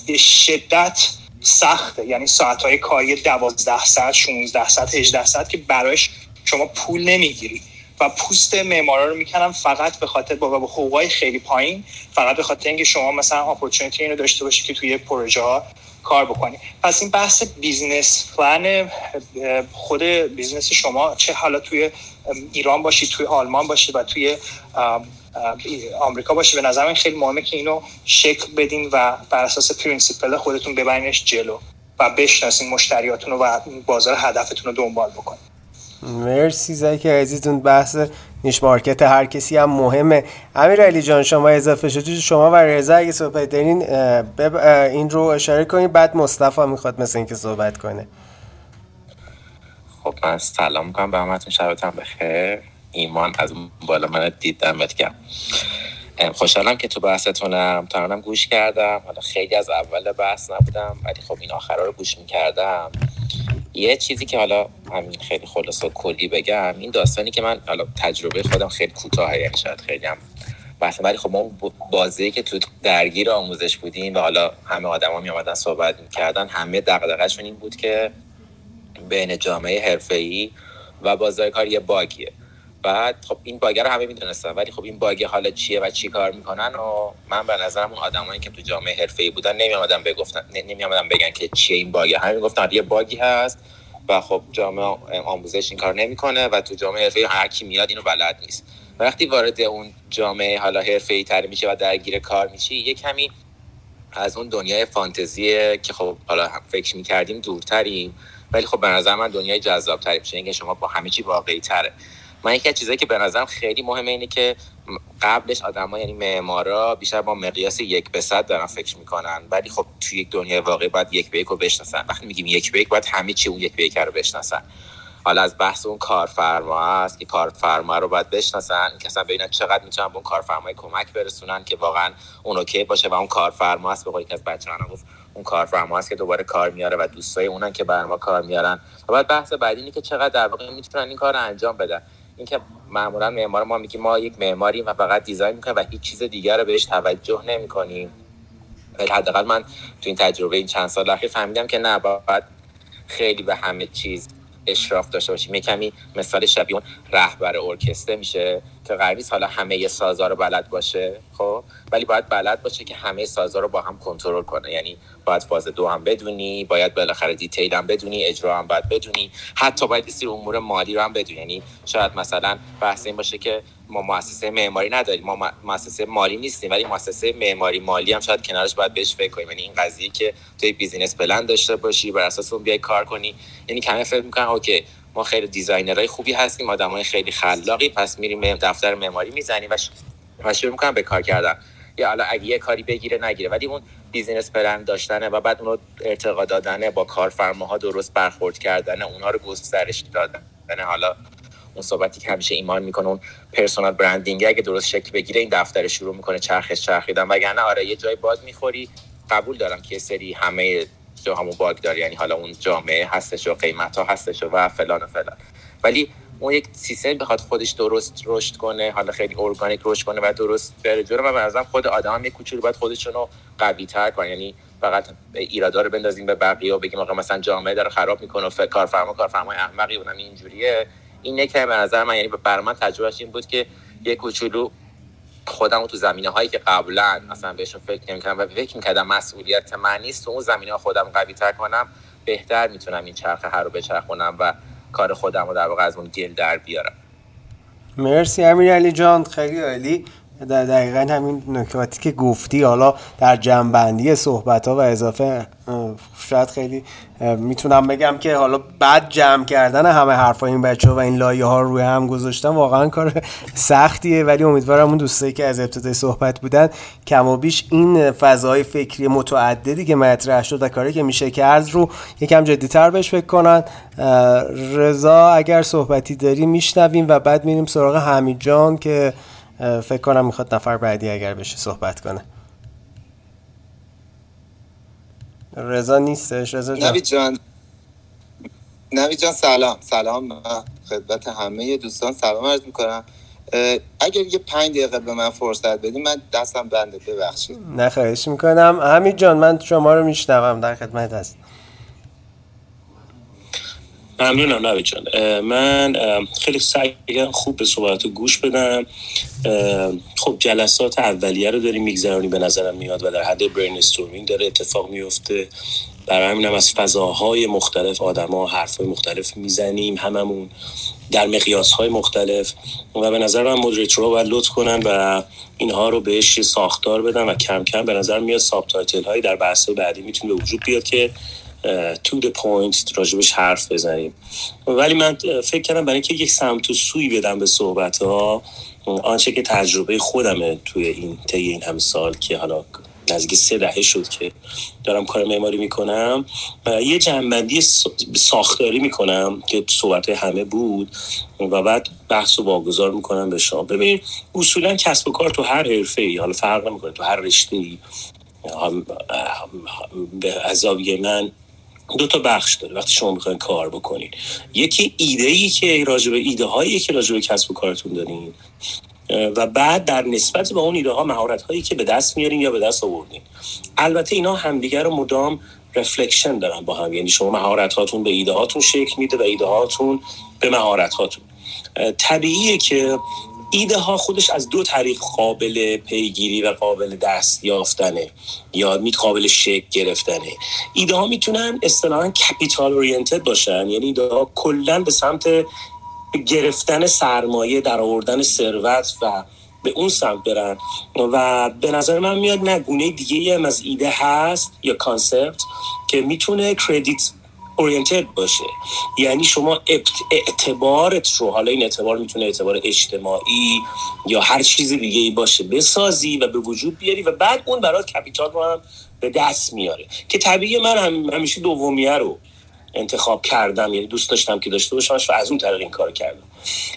به شدت سخته. یعنی ساعت های کاری 12 ساعت 16 ساعت 18 ساعت که برایش شما پول نمی‌گیری. و پوست معمارا رو می‌کنن فقط به خاطر با حقوقای خیلی پایین فقط به خاطر اینکه شما مثلا opportunity اینو داشته باشی که توی پروژه ها کار بکنی. پس این بحث business plan خود business شما چه حالا توی ایران باشی توی آلمان باشی و توی آمریکا باشی به نظر من خیلی مهمه که اینو شکل بدین و بر اساس principle خودتون ببرینش جلو و بشناسین مشتریاتون و بازار هدفتون رو دنبال بکنین. مرسی زکی عزیزتون بحث niche market هر کسی هم مهمه. امیر علی جان شما اضافه شدید شما و رضا اگه صحبت دارین این رو اشاره کنید. بعد مصطفی می‌خواد مثل اینکه صحبت کنه. خب من سلام می‌کنم. به همتون. شبتون بخیر. ایمان از بالا من دیدم بتگم خوشحالم که تو بحثتونم. تا گوش کردم. حالا خیلی از اول بحث نبودم ولی خب این آخرا رو گوش می‌کردم. یه چیزی که حالا همین خیلی خلاص و کلی بگم این داستانی که من حالا تجربه خودم خیلی کوتاهه یعنی شاید خیلی هم بحث ولی خب ما بازی که تو درگیر آموزش بودیم و حالا همه آدما می آمدن صحبت می‌کردن همه دغدغه‌شون این بود که بین جامعه حرفه‌ای و بازار کار یه باگیه. بعد خب این باگه رو همه می‌دونستن ولی خب این باگه حالا چیه و چی کار می‌کنن؟ و من به نظرم اون آدمایی که تو جامعه حرفه‌ای بودن نمیامدن بگفتن نمیامدن بگن که چیه این باگه. همین گفتن یه باگی هست و خب جامعه آموزش این کار نمی‌کنه و تو جامعه حرفه‌ای هر کی میاد اینو بلد نیست. وقتی وارد اون جامعه حالا حرفه‌ای تر میشه و درگیر کار میشی یه کمی از اون دنیای فانتزی که خب حالا فکر می‌کردیم دورتریم. ولی خب به نظر من دنیای جذابتری میشه. اینکه شما با همه چی واقعی تره. من یکی از چیزایی که به نظرم خیلی مهمه اینه که قبلش آدما یعنی معمارا بیشتر با مقیاس یک به صد دارن فکر می‌کنن. ولی خب توی یک دنیای واقعی باید یک به یک رو بشناسن. وقتی میگیم یک به یک باید همه چی اون یک به یک رو بشناسن. حالا از بحث اون کارفرما است که کارفرما رو باید بشناسن. که اصلا ببینن چقدر می‌تونن به اون کارفرمای کمک برسونن که واقعا اون اوکی باشه و اون کارفرما است. به قولی که از بچه‌ها گفت اون کارفرما است که دوباره کار میاره و دوستای اونن که بر کار میارن. بعد بحث بعدی اینه که چقدر در واقع می‌تونن این کار رو انجام بدن. اینکه معمولا معمار ما میگیم ما یک معماریم و فقط دیزاین می‌کنیم و هیچ چیز دیگر رو بهش توجه نمی‌کنیم. ولی حداقل من تو این تجربه این چند سال اخیر فهمیدم که نه باید خیلی به همه چیز اشراف داشته باشیم. یه کمی مثال شبیه رهبر ارکستر میشه. که قرار حالا همه سازا رو بلد باشه خب؟ ولی باید بلد باشه که همه سازا رو با هم کنترل کنه. یعنی باید فاز دو هم بدونی باید بالاخره detail هم بدونی اجرا هم باید بدونی. حتی باید سری امور مالی رو هم بدونی. یعنی شاید مثلا بحث این باشه که ما مؤسسه معماری نداریم. ما مؤسسه مالی نیستیم ولی مؤسسه معماری مالی هم شاید کنارش باید بهش فکر کنیم. یعنی این قضیه که توی business plan داشته باشی بر اساس اون بیای کار کنی. یعنی کمی فکر می‌کنن okay ما خیلی designer های خوبی هستیم آدمای خیلی خلاقی. پس میریم دفتر معماری می‌زنیم و شروع می‌کنم به کار کردن. یا حالا اگه یه کاری بگیره نگیره. ولی اون business plan داشتنه و بعد اونو ارتقا دادنه با کارفرماها درست برخورد کردنه اونها رو گسترش دادن حالا اون صحبتی که همیشه ایمان می‌کنه اون personal branding اگه درست شکل بگیره این دفتر شروع می‌کنه چرخش چرخیدن. وگرنه آره یه جای bug می‌خوری قبول دارم که سری همه جا همون باگ داره یعنی حالا اون جامعه هستش و قیمت ها هستش و فلان و فلان. ولی اون یک سیستم بخواد خودش درست رشد کنه حالا خیلی ارگانیک رشد کنه و درست بره جلو و به خود آدم یک کوچولو باید خودشون رو قوی تر کنه. یعنی فقط ایرادا رو بندازیم به بقیه و بگیم آقا مثلا جامعه داره خراب می‌کنه و کارفرما کارفرمای احمقی اونم اینجوریه. این نکته به نظر من یعنی بر من تجربهش این بود که یک کوچولو خودم تو زمینه هایی که قبلا اصلا بهشون فکر نمی‌کردم و فکر می‌کردم مسئولیت من نیست تو اون زمینه خودم قوی تر کنم بهتر می‌تونم این چرخه هر رو بچرخونم و کار خودم رو در واقع از اون گل در بیارم. مرسی امیر علی جان خیلی عالی. در دقیقا همین نکاتی که گفتی حالا در جنبندی صحبت ها و اضافه شاید خیلی می‌تونم بگم که حالا بعد جمع کردن همه حرفای این بچه و این لایه ها روی هم گذاشتن واقعا کار سختیه. ولی امیدوارم اون دوستایی که از ابتدای صحبت بودن کم و بیش این فضای فکری متعددی که مطرح شد و کاری که میشه کرد رو یکم جدیتر بهش فکر کنن. رضا اگر صحبتی داری میشنویم و بعد میریم سراغ حمید جان که فکر کنم می‌خواد نفر بعدی اگر بشه صحبت کنه. رضا نیستش؟ رضا جان. جان. نوید جان سلام. سلام خدمت همه دوستان. سلام عرض می‌کنم. اگر یه پنج دقیقه به من فرصت بدیم من دستم بنده. ببخشید. نه خواهش می‌کنم. همین جان من شما رو میشنوم. در خدمت هست ممنونم نوید جان. من خیلی سعی خوب به صحبت گوش بدم. خب جلسات اولیه رو داریم میگذرانی به نظرم میاد و در حد برین استورمینگ داره اتفاق میفته برای همینم از فضاهای مختلف آدما حرفهای مختلف می‌زنیم هممون در مقیاس های مختلف. و به نظر من moderator ها باید لطف کنن و اینها رو بهش ساختار بدن و کم کم به نظر میاد subtitle هایی در بحث بعدی می‌تونه به وجود بیاد که to the point راجبش حرف بزنیم. ولی من فکر کردم برای اینکه یک سمت و سوی بدم به صحبت ها آنچه که تجربه خودمه توی این طی این همه سال که حالا نزدیک سه دهه شد که دارم کار معماری می‌کنم یه جمع‌بندی ساختاری می‌کنم که صحبت همه بود و بعد بحث رو واگذار می‌کنم به شما. ببین اصولا کسب و کار تو هر حرفه ای حالا فرق نمی‌کنه تو هر رشته ای به عذابی من دو تا بخش داره وقتی شما می‌خواین کار بکنین. یکی ایده ای که راجع ایده هایی که راجع به کسب و کارتون دارین و بعد در نسبت به اون ایده ها مهارت هایی که به دست میارین یا به دست آوردین. البته اینا همدیگر رو مدام رفلکشن دارن با هم. یعنی شما مهارت هاتون به ایده هاتون شکل میده و ایده هاتون به مهارت هاتون طبیعیه که ایده ها خودش از دو طریق قابل پیگیری و قابل دست یافتنه یا قابل شکل گرفتنه. ایده ها می‌تونن اصطلاحا کپیتال اورینتد باشن یعنی ایده ها کلا به سمت گرفتن سرمایه در آوردن ثروت و به اون سمت برن. و به نظر من میاد یه گونه دیگه هم از ایده هست یا concept که می‌تونه credit oriented باشه. یعنی شما اعتبارت رو حالا این اعتبار می‌تونه اعتبار اجتماعی یا هر چیز دیگه ای باشه بسازی و به وجود بیاری و بعد اون برات capital رو هم به دست میاره. که طبیعی من هم همیشه دومیه رو انتخاب کردم یعنی دوست داشتم که داشته باشمش و از اون طریق این کار کردم.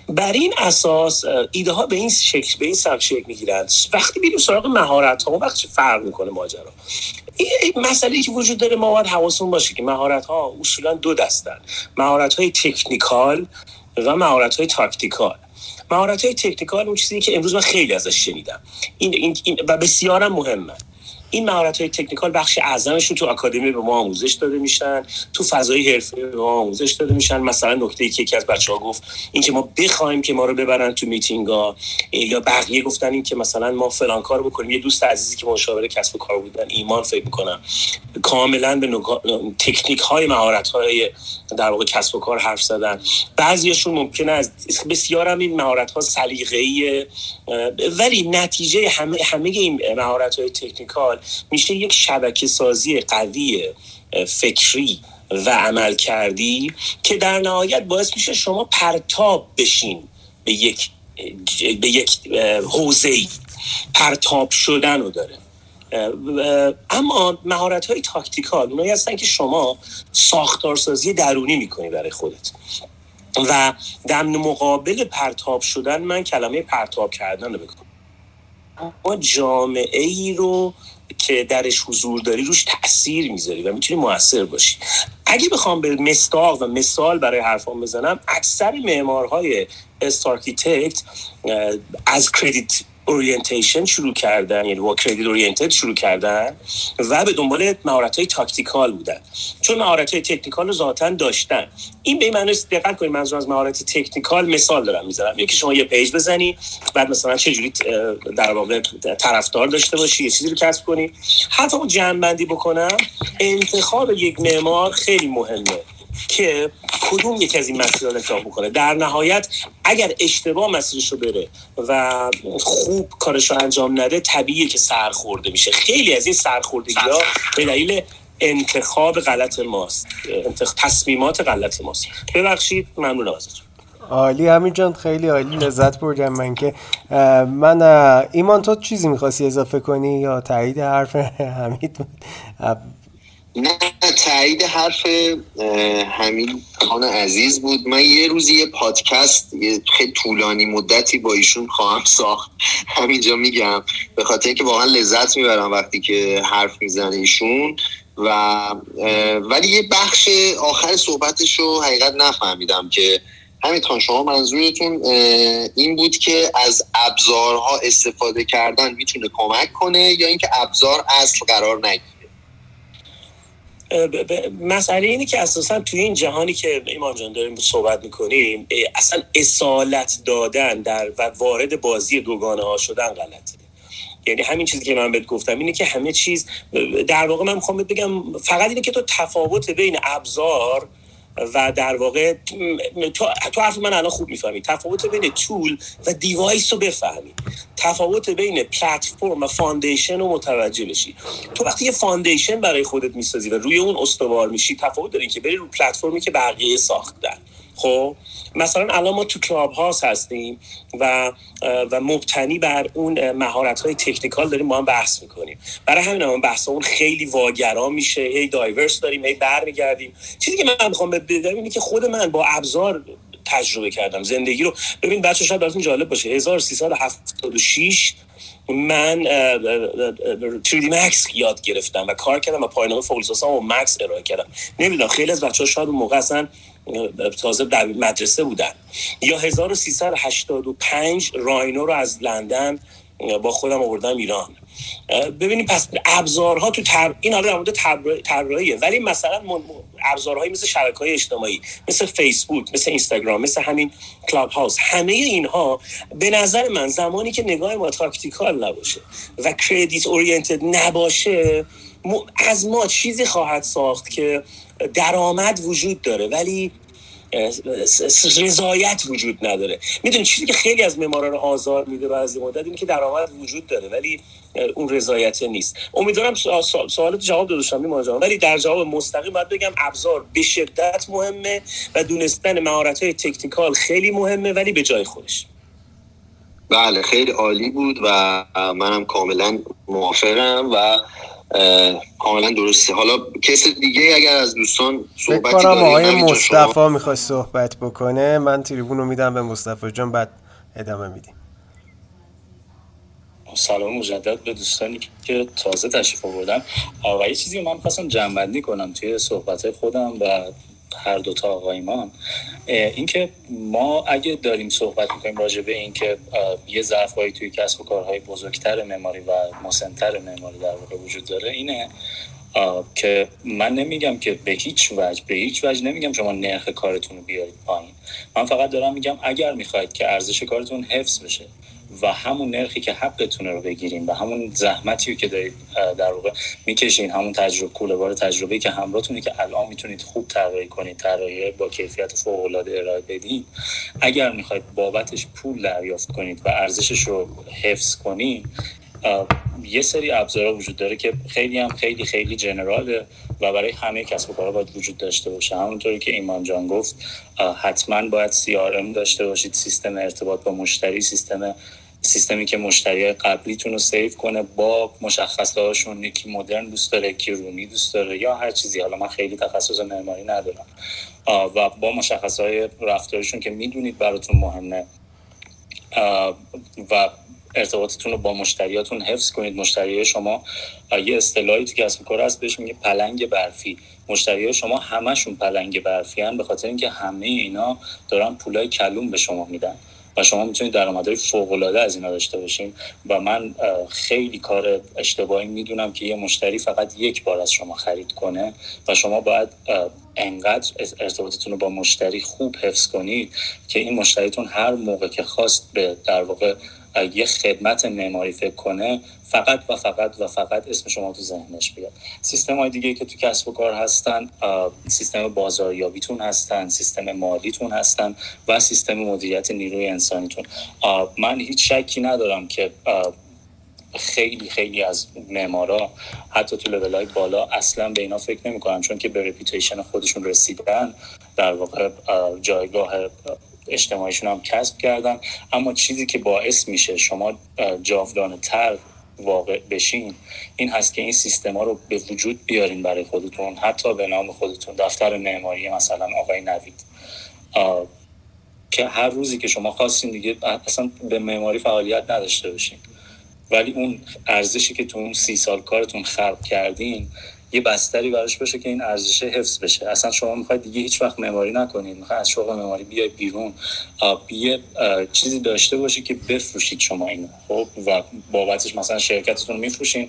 بر این اساس ایده ها به این شکل به این سمت شکل می‌گیرن وقتی میریم سراغ مهارت ها وقتی فرق می‌کنه ماجرا؟ این مسئله که وجود داره ما باید حواسون باشه که مهارت ها اصولا دو دستن. مهارت های تکنیکال و مهارت های تاکتیکال. مهارت های تکنیکال اون چیزی که امروز من خیلی ازش شنیدم. این, این, این و بسیارم مهمه. این مهارت های تکنیکال بخش اعظمشون تو آکادمی به ما آموزش داده میشن تو فضای حرفه به ما آموزش داده میشن. مثلا نکته ای که یکی از بچه ها گفت اینکه ما بخوایم که ما رو ببرن تو میتینگ ها یا بقیه گفتن این که مثلا ما فلان کار بکنیم. یه دوست عزیزی که مشاور کسب و کار بودن ایمان فکر می‌کنم. کاملا به نگاه... تکنیک های مهارت های در واقع کسب و کار حرف زدن. بعضیشون ممکنه از بسیار هم این مهارت ها سلیقه‌ای ولی نتیجه همه همه این مهارت های تکنیکال میشه یک شبکه سازی قوی فکری و عمل کردی که در نهایت باعث میشه شما پرتاب بشین به یک به یک حوزه پرتاب شدن رو داره. اما مهارت های تاکتیکال اونایی هستن که شما ساختارسازی درونی می‌کنی برای خودت. و در مقابل پرتاب شدن من کلمه پرتاب کردن رو بکنم ما جامعه ای رو که درش حضور داری روش تاثیر می‌ذاری و می‌تونی موثر باشی. اگه بخوام به مصداق و مثال برای حرفام بزنم اکثر معمارهای starchitect از credit orientation شروع کردن یعنی با credit oriented شروع کردن و به دنبال مهارت های tactical بودن. چون مهارت های technical رو ذاتا داشتن. این به این معنی دقت کنید منظور از مهارت technical مثال دارم می‌ذارم. یکی شما یه page بزنی بعد مثلا چه جوری در واقع طرفدار داشته باشی یه چیزی رو کسب کنی. حتی اون جمع بندی بکنم انتخاب یک معمار خیلی مهمه. که کدوم یکی از این مسیرها رو انتخاب بکنه. در نهایت اگر اشتباه مسیرش رو بره و خوب کارش رو انجام نده طبیعیه که سرخورده میشه. خیلی از این سرخوردگی ها به دلیل انتخاب غلط ماست. انتخ... تصمیمات غلط ماست. ببخشید ممنون ازتون عالی همین جان خیلی عالی. لذت بردم من که من ایمان تو چیزی می‌خواستی اضافه کنی یا تایید حرف حمید؟ نه تایید حرف همین خان عزیز بود. من یه روزی یه پادکست یه خیلی طولانی مدتی با ایشون خواهم ساخت. همینجا میگم به خاطر اینکه واقعا لذت می‌برم وقتی که حرف می‌زنه ایشون. و ولی یه بخش آخر صحبتش رو حقیقت نفهمیدم که همین خان شما منظورتون این بود که از ابزارها استفاده کردن می‌تونه کمک کنه یا اینکه ابزار اصل قرار نگیره؟ مسئله اینه که اساسا توی این جهانی که ایمان جان داریم صحبت می‌کنیم اصلا اصالت دادن در و وارد بازی دوگانه ها شدن غلطه. یعنی همین چیزی که من بهت گفتم اینه که همه چیز در واقع من می‌خوام بگم فقط اینه که تو تفاوت بین ابزار و در واقع تو, تو حرف من الان خوب می‌فهمی. تفاوت بین tool و device رو بفهمی. تفاوت بین پلتفرم و foundation رو متوجه بشی. تو وقتی یه foundation برای خودت می‌سازی و روی اون استوار میشی تفاوت داره که بری رو پلتفرمی که بقیه ساختن. خب مثلا الان ما تو Clubhouse هستیم و و مبتنی بر اون مهارت های تکنیکال داریم با هم بحث می‌کنیم. برای همین هم بحث اون خیلی واگرا میشه. هی دایورس داریم هی برمیگردیم. چیزی که من می‌خوام بدم اینه که خود من با ابزار تجربه کردم. زندگی رو ببین بچه شاید براتون جالب باشه. 1376 من 3D Max یاد گرفتم و کار کردم و پایانامه فولساسام و مکس ارائه کردم. نمی‌دونم خیلی از بچه ها شاید اون موقع اصلا تازه در مدرسه بودن. یا 1385 Rhino رو از لندن با خودم آوردم ایران. ببینید پس ابزارها تو تر... این حالا در مورد طراحیه ولی مثلا ابزارهایی مثل شبکه های اجتماعی مثل فیسبوک مثل اینستاگرام مثل همین Clubhouse همه اینها به نظر من زمانی که نگاه ما tactical نباشه و credit oriented نباشه از ما چیزی خواهد ساخت که درآمد وجود داره ولی رضایت وجود نداره. می‌دونی چیزی که خیلی از معمارا رو آزار میده بعضی مدت اینه که درآمد وجود داره ولی اون رضایت نیست. امیدوارم سوالات جواب دادم این ولی در جواب مستقیم باید بگم ابزار به شدت مهمه و دونستن مهارت های تکنیکال خیلی مهمه ولی به جای خودش. بله خیلی عالی بود و منم کاملا موافقم و کاملا درسته. حالا کس دیگه اگر از دوستان صحبتی داریم آقای مصطفی شما... می‌خواد صحبت بکنه. من تریبون رو میدم به مصطفی جان بعد ادامه میدیم. سلام مجدد به دوستانی که تازه تشریف آوردن. و یه چیزی من خواستم جنبندی کنم توی صحبت خودم و هر دوتا آقایمان اینکه ما اگه داریم صحبت می‌کنیم راجع به اینکه یه ظرفهایی توی کسب و کارهای بزرگتر معماری و مسنتر معماری در واقع وجود داره اینه که من نمیگم که به هیچ وجه به هیچ وجه نمیگم شما نرخ کارتون رو بیارید پایین. من فقط دارم میگم اگر می‌خواید که ارزش کارتون حفظ بشه و همون نرخی که حقتونه رو بگیریم و همون زحمتی که دارید در واقع می‌کشین همون تجربه کوله بار تجربه که همراهتونه که الان می‌تونید خوب طراحی کنید طراحی با کیفیت فوق العاده ارائه بدید اگر می‌خواید بابتش پول دریافت کنید و ارزشش رو حفظ کنید یه سری ابزارها وجود داره که خیلی هم خیلی خیلی جنراله و برای همه کسب و کارها باید وجود داشته باشه. همونطوری که ایمان جان گفت حتما باید CRM داشته باشید سیستم ارتباط با مشتری سیستم سیستمی که مشتری قبلیتون رو سیف کنه با مشخصه هاشون یکی مدرن دوست داره یکی رومی دوست داره یا هر چیزی. حالا من خیلی تخصص معماری ندارم. و با مشخصه های رفتارشون که می‌دونید براتون مهمه. و ارتباطتون رو با مشتریاتون حفظ کنید. مشتری شما یه اصطلاحی تو کسب کار هست بهش میگه پلنگ برفی. مشتری شما همشون پلنگ برفی هن به خاطر اینکه همه اینا دارن پولای کلوم به شما میدن. و شما می‌تونید درآمدهای فوق العاده از اینا داشته باشین. و من خیلی کار اشتباهی می‌دونم که یه مشتری فقط یک بار از شما خرید کنه و شما باید انقدر ارتباطتون رو با مشتری خوب حفظ کنید که این مشتریتون هر موقع که خواست به در واقع یه خدمت معماری فکر کنه فقط و فقط و فقط اسم شما تو ذهنش بیاد. سیستم های دیگه که تو کسب و کار هستن سیستم بازاریابیتون هستن سیستم مالیتون هستن و سیستم مدیریت نیروی انسانیتون. من هیچ شکی ندارم که خیلی خیلی از معمارا حتی تو لول های بالا اصلا به اینا فکر نمی‌کنن چون که به reputation خودشون رسیدن در واقع جایگاه اجتماعیشون هم کسب کردن. اما چیزی که باعث میشه شما جاودانه تر واقع بشین این هست که این سیستما رو به وجود بیارین برای خودتون. حتی به نام خودتون دفتر معماری مثلا آقای نوید. که هر روزی که شما خواستین دیگه اصلا به معماری فعالیت نداشته باشین. ولی اون ارزشی که تو اون سی سال کارتون خلق کردین یه بستری براش باشه که این ارزش حفظ بشه. اصلا شما می‌خواید دیگه هیچ وقت معماری نکنید می‌خواید از شغل معماری بیای بیرون. یه چیزی داشته باشه که بفروشید شما اینو. خب؟ و بابتش مثلا شرکتتون میفروشین.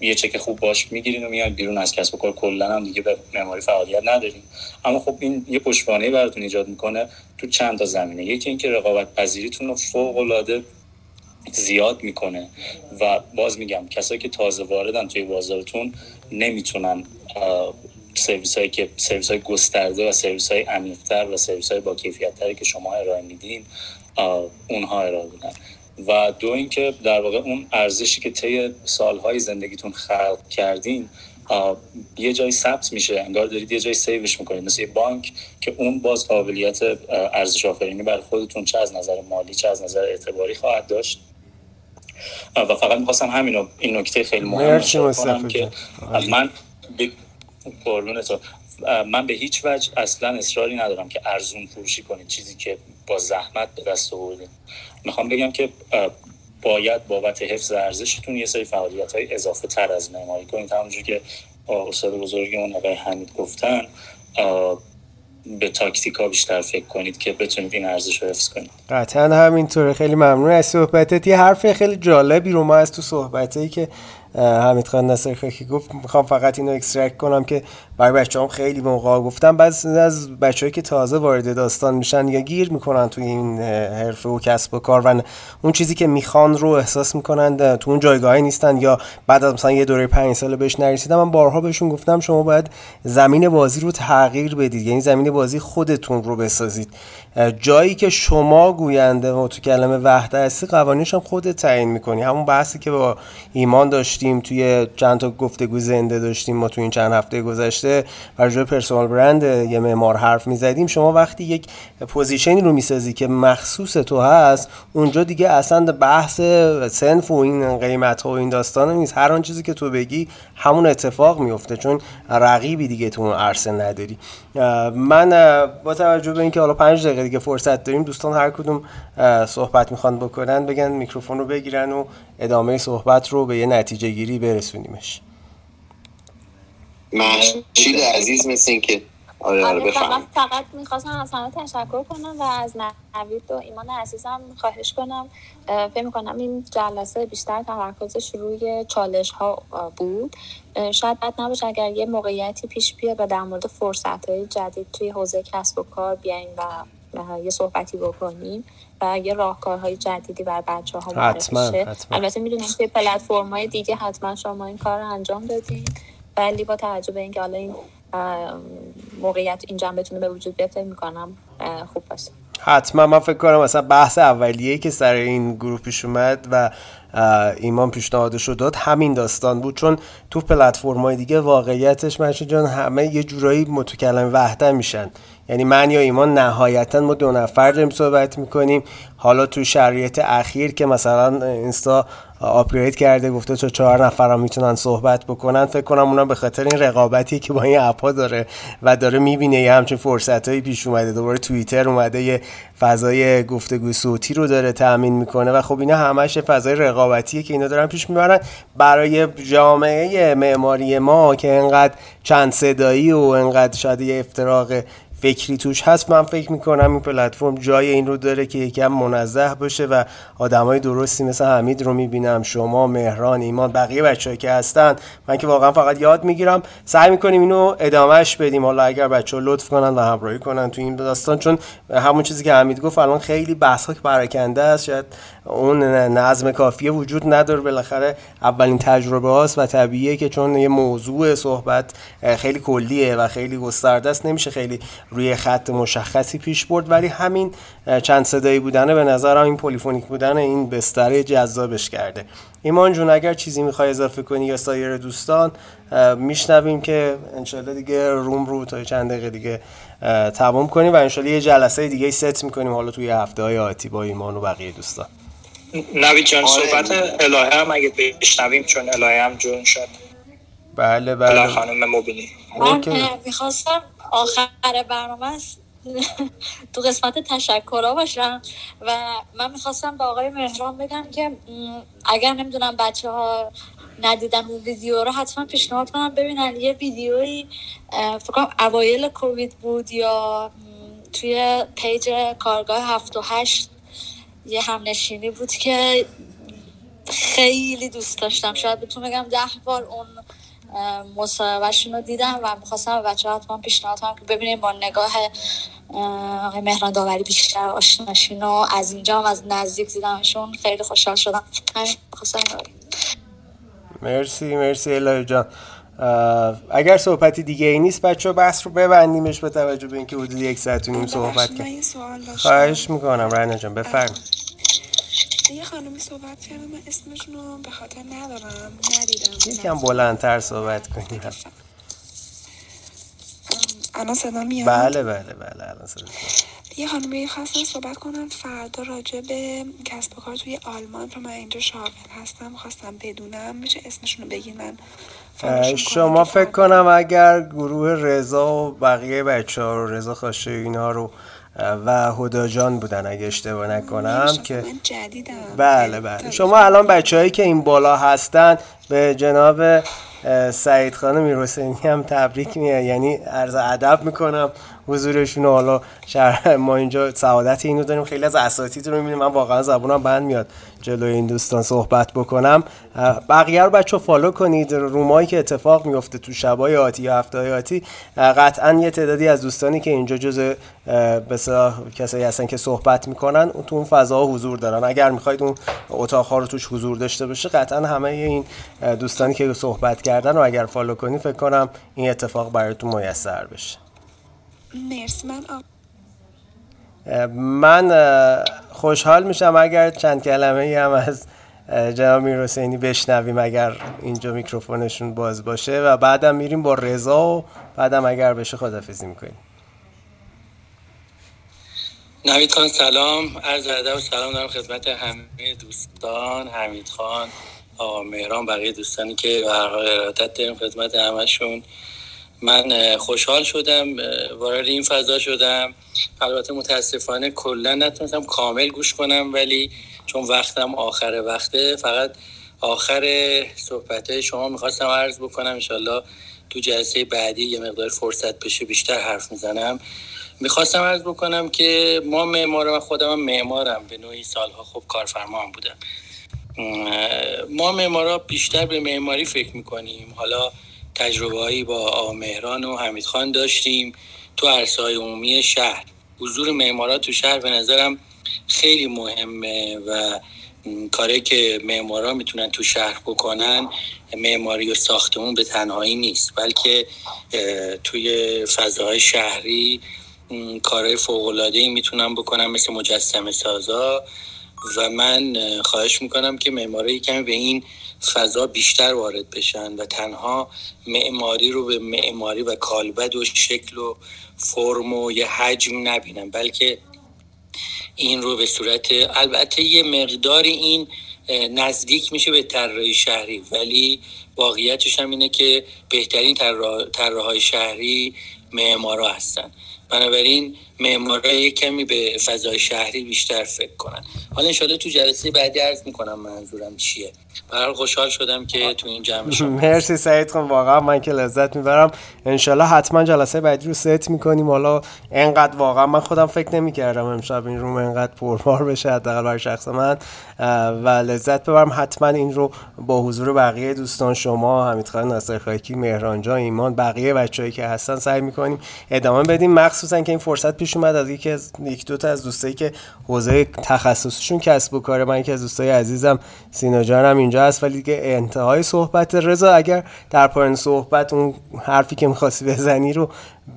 یه چک خوب باش می‌گیرین و میاد بیرون. از کسب و کار کلا هم دیگه به معماری فعالیت ندارین. اما خب این یه پشتوانه براتون ایجاد می‌کنه تو چند تا زمینه. یکی اینکه رقابت پذیریتون رو فوق العاده زیاد می‌کنه. و باز میگم کسایی که تازه واردن توی بازارتون نمی‌تونن سرویس هایی که سرویس های گسترده و سرویس های عمیقتر و سرویس های با کیفیت که شما ارائه میدین اونها ارائه بدن. و دو اینکه در واقع اون ارزشی که طی سالهای زندگیتون خلق کردین یه جایی ثبت میشه. انگار دارید یه جایی سیوش می‌کنید. مثل یه بانک که اون باز قابلیت ارزش آفرینی برای خودتون چه از نظر مالی چه از نظر اعتباری خواهد داشت. و فقط می‌خواستم همین این نکته خیلی مهم کنم که من به من به هیچ وجه اصلا اصراری ندارم که ارزون فروشی کنید چیزی که با زحمت به دست آوردید می‌خوام بگم که باید بابت حفظ ارزشتون یه سری فعالیت های اضافه تر از معماری کنید. همونجور که استاد بزرگمون آقای حمید گفتن به تاکتیکا بیشتر فکر کنید که بتونید این ارزش رو حفظ کنید. قطعا همینطوره. خیلی ممنون از صحبتت. یه حرف خیلی جالبی رو ما از تو صحبتی که حمید خان نصر خاکی گفت می‌خوام فقط اینو extract کنم که برای بچه‌ها هم خیلی موقع گفتم. بعضی از بچه‌هایی که تازه وارد داستان میشن یا گیر می‌کنن توی این حرفه و کسب و کار و اون چیزی که می‌خوان رو احساس می‌کنن تو اون جایگاهی نیستن یا بعد از مثلا یه دوره پنج ساله بهش نرسیدن من بارها بهشون گفتم شما باید زمین بازی رو تغییر بدید. یعنی زمین بازی خودتون رو بسازید. جایی که شما گوینده و متکلم وحده هستی قوانینش هم خودت تعیین می‌کنی. همون بحثی که با ایمان داشتیم توی چند تا گفتگو زنده داشتیم ما تو این چند هفته گذشته برای personal brand یه معمار حرف می‌زدیم. شما وقتی یک position ی رو می‌سازی که مخصوص تو هست اونجا دیگه اصلا بحث صنف و این قیمت و این داستان نیست. هر آن چیزی که تو بگی همون اتفاق میفته چون رقیبی دیگه تو اون عرصه نداری. من با توجه به اینکه حالا پنج دقیقه دیگه فرصت داریم دوستان هر کدوم صحبت می‌خوان بکنن بگن میکروفون رو بگیرن و ادامه صحبت رو به یه نتیجه گیری برسونیمش. محشید عزیز مثل این آره آره فقط می‌خواستم از همه تشکر کنم و از نوید و ایمان عزیزم خواهش کنم. فکر می‌کنم این جلسه بیشتر تمرکزش روی چالش ها بود شاید بد نباشه اگر یه موقعیتی پیش بیاد و در مورد فرصت های جدید توی حوزه کسب و کار بیاین و یه صحبتی بکنیم و یه راهکارهای جدیدی بر بچه ها معرفی البته می‌دونم که پلتفرم های دیگه حتما شما این کار رو انجام دادین. ولی با توجه به اینکه حالا این موقعیت اینجا بتونه به وجود بیاد می‌کنم خوب باشه. حتما من فکر کنم مثلا بحث اولیه که سر این گروه پیش اومد و ایمان پیشنهادش رو داد همین داستان بود. چون تو پلتفرم های دیگه واقعیتش منشه جان همه یه جورایی متکلم وحده میشن. یعنی من یا ایمان نهایتا ما دو نفر داریم صحبت می‌کنیم. حالا تو شرایط اخیر که مثلا اینستا آپگرید کرده گفته تو چهار نفر هم می‌تونن صحبت بکنن فکر کنم اونا به خاطر این رقابتی که با این اپا داره و داره می‌بینه یه همچین فرصت هایی پیش اومده. دوباره توییتر اومده یه فضای گفتگو صوتی رو داره تأمین می‌کنه و خب اینا همش فضای رقابتیه که اینا دارن پیش می‌برن. برای جامعه معماری ما که انقدر چند صدایی و انقدر شاید یه افتراق فکری توش هست من فکر می‌کنم این پلتفرم جای این رو داره که یکم منزه باشه و آدمای درستی مثل حمید رو می‌بینم شما مهران ایمان بقیه بچه‌ای که هستن. من که واقعا فقط یاد می‌گیرم. سعی می‌کنیم اینو ادامهش بدیم. حالا اگر بچه ها لطف کنن و همراهی کنن تو این داستان چون همون چیزی که حمید گفت الان خیلی بحث ها پراکنده است. شاید اون نظم کافیه وجود نداره. بالاخره اولین تجربه هاست و طبیعیه که چون یه موضوع صحبت خیلی کلیه و خیلی گسترده است نمیشه خیلی روی خط مشخصی پیش برد. ولی همین چند صدایی بودنه به نظرم این polyphonic بودن این بستره جذابش کرده. ایمان جون اگر چیزی می‌خوای اضافه کنی یا سایر دوستان میشنویم که انشالله دیگه روم رو تا چند دقیقه دیگه تمام کنیم و انشالله یه جلسه دیگه ست می‌کنیم. حالا توی هفته های آتی با ایمان و بقیه دوستان. نوید جان آره. صحبت الهه هم اگه بشنویم چون الهه هم جون شد. بله بله. خانم مبینی. من می‌خواستم آخر برنامه تو قسمت تشکرها باشم و من می‌خواستم به آقای مهران بگم که اگر نمی‌دونم بچه ها ندیدن اون ویدیو رو حتما پیشنهاد کنم ببینن یه ویدیویی فکرم اوایل کووید بود یا توی پیج کارگاه هفت و هشت یه همنشینی بود که خیلی دوست داشتم. شاید بتون بگم ده بار اون مصاحبهشون رو دیدم و می‌خواستم بچه حتما پیشنهاد کنم که ببینیم با نگاه آقای مهران داوری بیشتر آشناشین و از اینجا هم از نزدیک دیدمشون. خیلی خوشحال شدم. مرسی مرسی الهی جان. اگر صحبتی دیگه ای نیست بچه بحث رو ببندیمش به توجه به اینکه حدود یک ساعت و نیم صحبت کرد خواهش می‌کنم راینا جان بفرمایید. یه خانمی صحبت کردم من اسمشون رو به خاطر ندارم ندیدم. یکم بلندتر صحبت کنیم. الان صدا میاد؟ بله بله بله الان صدا یه خانمی خواستم صحبت کنم فردا راجع به کسب و کار توی آلمان رو من اینجا شاغل هستم خواستم بدونم میشه اسمشون رو بگین من شما فکر کنم اگر گروه رضا و بقیه بچه ها رو رضا خاشه اینا رو و هدا جان بودن اگه اشتباه نکنم که من جدیدم. بله بله. شما الان بچههایی که این بالا هستن به جناب سعید خانم میرحسینی هم تبریک میه یعنی عرض ادب می‌کنم. حضورشون حالا شهر ما اینجا سعادت اینو داریم. خیلی از اساتید رو می‌بینیم. من واقعا زبونم بند میاد. جلوی این دوستان صحبت بکنم. بقیه رو بچه‌ها follow کنید. room هایی که اتفاق میفته تو شبای آتی یا هفته آتی قطعا یه تعدادی از دوستانی که اینجا جز بسیار کسایی هستن که صحبت می‌کنن تو اون فضا حضور دارن. اگر می‌خواید اون اتاق رو توش حضور داشته باشه قطعا همه این دوستانی که صحبت کردن و اگر follow کنی فکر کنم این اتفاق براتون میسر بشه. مرسی. من من خوشحال میشم اگر چند کلمه ای هم از جناب میر حسینی بشنویم اگر اینجا میکروفونشون باز باشه و بعدم میریم با رضا و بعدم اگر بشه خدافزی می‌کنیم. نوید خان سلام. عرض ادب و سلام دارم خدمت همه دوستان حمید خان آقا مهران بقیه دوستانی که حال ارادت داریم خدمت همشون من خوشحال شدم وارد این فضا شدم. البته متاسفانه کلا نتونستم کامل گوش کنم ولی چون وقتم آخر وقته فقط آخر صحبت شما می‌خواستم عرض بکنم انشالله تو جلسه بعدی یه مقدار فرصت بشه بیشتر حرف می‌زنم. می‌خواستم عرض بکنم که ما معمار و خودم معمارم به نوعی سالها خوب کارفرما هم بودم. ما معمارا بیشتر به معماری فکر می‌کنیم. حالا تجربه هایی با آمهران و حمید خان داشتیم تو عرصه های عمومی شهر. حضور معمارا تو شهر به نظرم خیلی مهمه و کاری که معمارا می‌تونن تو شهر بکنن معماری و ساختمون به تنهایی نیست بلکه توی فضاهای شهری کارهای فوق‌العاده‌ای می‌تونن بکنن مثل مجسمه سازا و من خواهش می‌کنم که معماری کمی به این فضا بیشتر وارد بشن و تنها معماری رو به معماری و کالبد و شکل و فرم و یه حجم نبینن بلکه این رو به صورت البته یه مقدار این نزدیک میشه به طراحی شهری ولی واقعیتش هم اینه که بهترین طراحهای شهری معمارا هستن. بنابراین معمارا کمی به فضای شهری بیشتر فکر کنن. حالا انشالله تو جلسه بعدی عرض می‌کنم منظورم چیه. برحال خوشحال شدم که تو این جمع شما مرسی سعید خان واقعا من که لذت می‌برم. انشالله حتما جلسه بعدی رو ست می‌کنیم. حالا انقدر واقعا من خودم فکر نمی‌کردم امشب این روم انقدر پربار بشه حداقل برای شخص من. و لذت ببرم. حتما این رو با حضور بقیه دوستان شما حمید خان ناصر خاکی مهران ایمان بقیه بچه‌ای که هستن سعی می‌کنیم ادامه بدیم. مخصوصا که این فرصت پیش اومد از یکی از یک دو تا از دوستایی که حوزه تخصصشون کسب و کار من یکی از دوستای عزیزم سینا جانم اینجا هست. ولی دیگه انتهای صحبت رضا اگر در پایان صحبت اون حرفی که می‌خواستی بزنی رو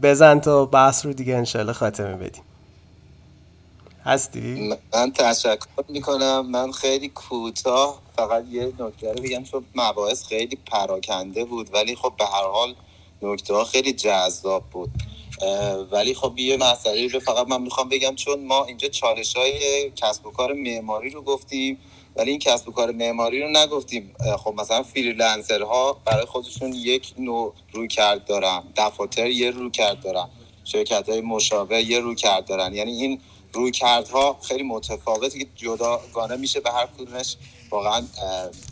بزن تا بحث رو دیگه انشالله خاتمه بدیم. هستی؟ من تشکر می‌کنم. من خیلی کوتاه فقط یه نکته رو بگم. چون مباحث خیلی پراکنده بود ولی خب به هر حال نکته ها خیلی جذاب بود. ولی خب یه مسئله رو فقط من می‌خوام بگم چون ما اینجا چالش های کسب و کار معماری رو گفتیم ولی این کسب و کار معماری رو نگفتیم. خب مثلا فریلنسر ها برای خودشون یک نوع روی کرد دارن دفاتر یه روی کرد دارن شرکت های مشابه یه روی کرد دارن. یعنی این روی کردها خیلی متفاوته که جداگانه میشه به هر کدومش واقعا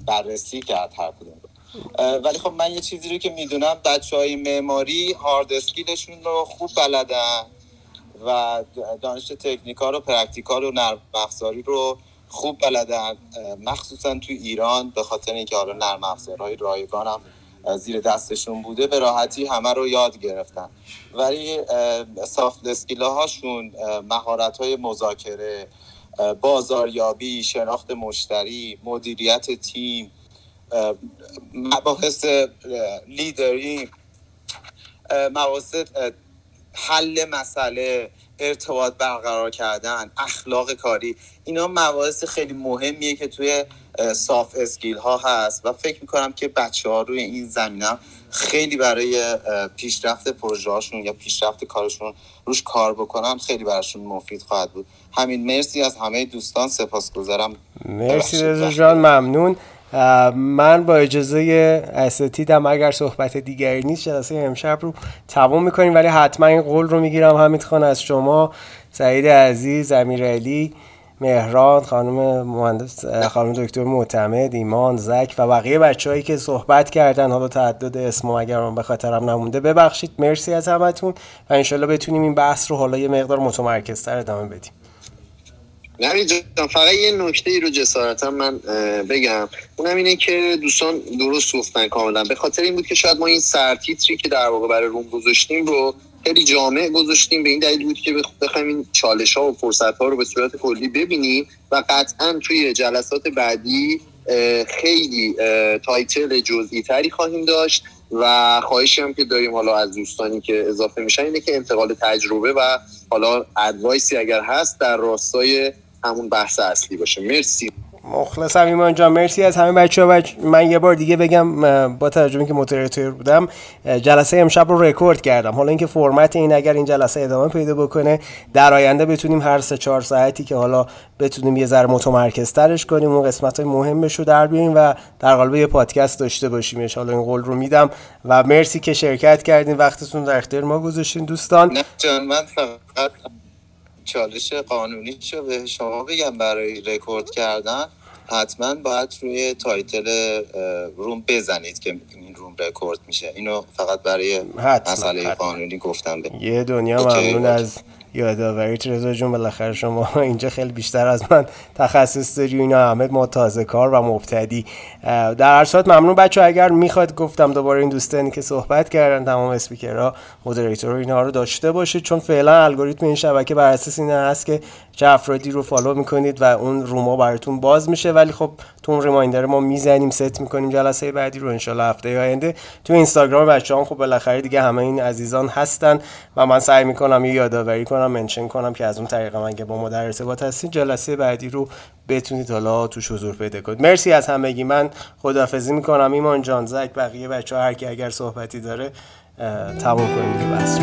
بررسی کرد هر کدوم ولی خب من یه چیزی رو که می‌دونم بچه های معماری hard skill شون رو خوب بلدن و دانش technical و practical و نرم افزاری رو خوب بلدن. مخصوصا تو ایران به خاطر اینکه حالا نرم افزارهای رایگان زیر دستشون بوده به راحتی همه رو یاد گرفتن. ولی soft skill هاشون مهارت های مذاکره بازاریابی شناخت مشتری مدیریت تیم مباحث لیدری مباحث حل مسئله ارتباط برقرار کردن اخلاق کاری اینا مباحث خیلی مهمیه که توی صاف اسکیل ها هست و فکر می‌کنم که بچه ها روی این زمینه خیلی برای پیشرفت پروژه هاشون یا پیشرفت کارشون روش کار بکنن خیلی براشون مفید خواهد بود. همین مرسی از همه دوستان سپاسگزارم. مرسی رضا جان ممنون. من با اجازه اساتیدم اگر صحبت دیگری نیست جلسه امشب رو تموم می‌کنیم ولی حتما این قول رو می‌گیرم حمید خان از شما سعید عزیز امیر علی مهران خانم مهندس خانم دکتر معتمد ایمان زک و بقیه بچههایی که صحبت کردن حالا تعدد اسم اگر من به خاطرم نمونده ببخشید. مرسی از همتون و انشالله بتونیم این بحث رو حالا یه مقدار متمرکزتر ادامه بدیم. نوید جان فقط یه نکته ای رو جسارتا من بگم. اونم اینه که دوستان درست گفتن کاملا. به خاطر این بود که شاید ما این سرتیتری که در واقع برای room گذاشتیم رو خیلی جامع گذاشتیم. به این دلیل بود که بخوایم این چالش ها و فرصت ها رو به صورت کلی ببینیم و قطعا توی جلسات بعدی خیلی title جزئی تری خواهیم داشت و خواهشی هم که داریم حالا از دوستانی که اضافه میشن اینه که انتقال تجربه و حالا advice ی اگر هست در راستای همون بحث اصلی باشه. مرسی. مخلصم ایمان جان مرسی از همه بچه ها من یه بار دیگه بگم با توجه که moderator بودم جلسه امشب رو رکورد کردم. حالا اینکه فرمت این اگر این جلسه ادامه پیدا بکنه در آینده بتونیم هر سه چهار ساعتی که حالا بتونیم یه ذره متمرکز ترش کنیم اون قسمت های مهمش رو در بیاریم و در قالب یه پادکست داشته باشیم. من این قول رو میدم. و مرسی که شرکت کردین. وقتتون در اختیار ما گذاشتین دوستان. نه جان من فقط چالش قانونی شو به شما بگم برای رکورد کردن. حتما باید روی title room بزنید که این room record میشه. اینو فقط برای مسئله قانونی گفتم به یه دنیا ممنون از یادآوریت رضا جون بالاخره شما اینجا خیلی بیشتر از من تخصص داری اینا. همه ما کار و مبتدی. در هر صورت ممنون بچه اگر می‌خواد گفتم دوباره این دوستانی که صحبت کردن تمام اسپیکرها moderator اینها رو داشته باشید. چون فعلا الگوریتم این شبکه بر اساس این هست که چه افرادی رو follow می‌کنید و اون room ا براتون باز میشه. ولی خب تو اون reminder ما می‌زنیم ست می‌کنیم جلسه بعدی رو انشالله هفته آینده. تو اینستاگرام بچه هم خب بالاخره دیگه همه این عزیزان هستن و من سعی می‌کنم یه یادآوری کنم mention کنم که از اون طریق من که با ما در ارتباط هستین جلسه بعدی رو بتونید حالا توش حضور پیدا کنید. مرسی از همگی. من خداحافظی می‌کنم. ایمان جان زک بقیه بچه ها هر کی اگر صحبتی داره تمام کنیم دیگه بس.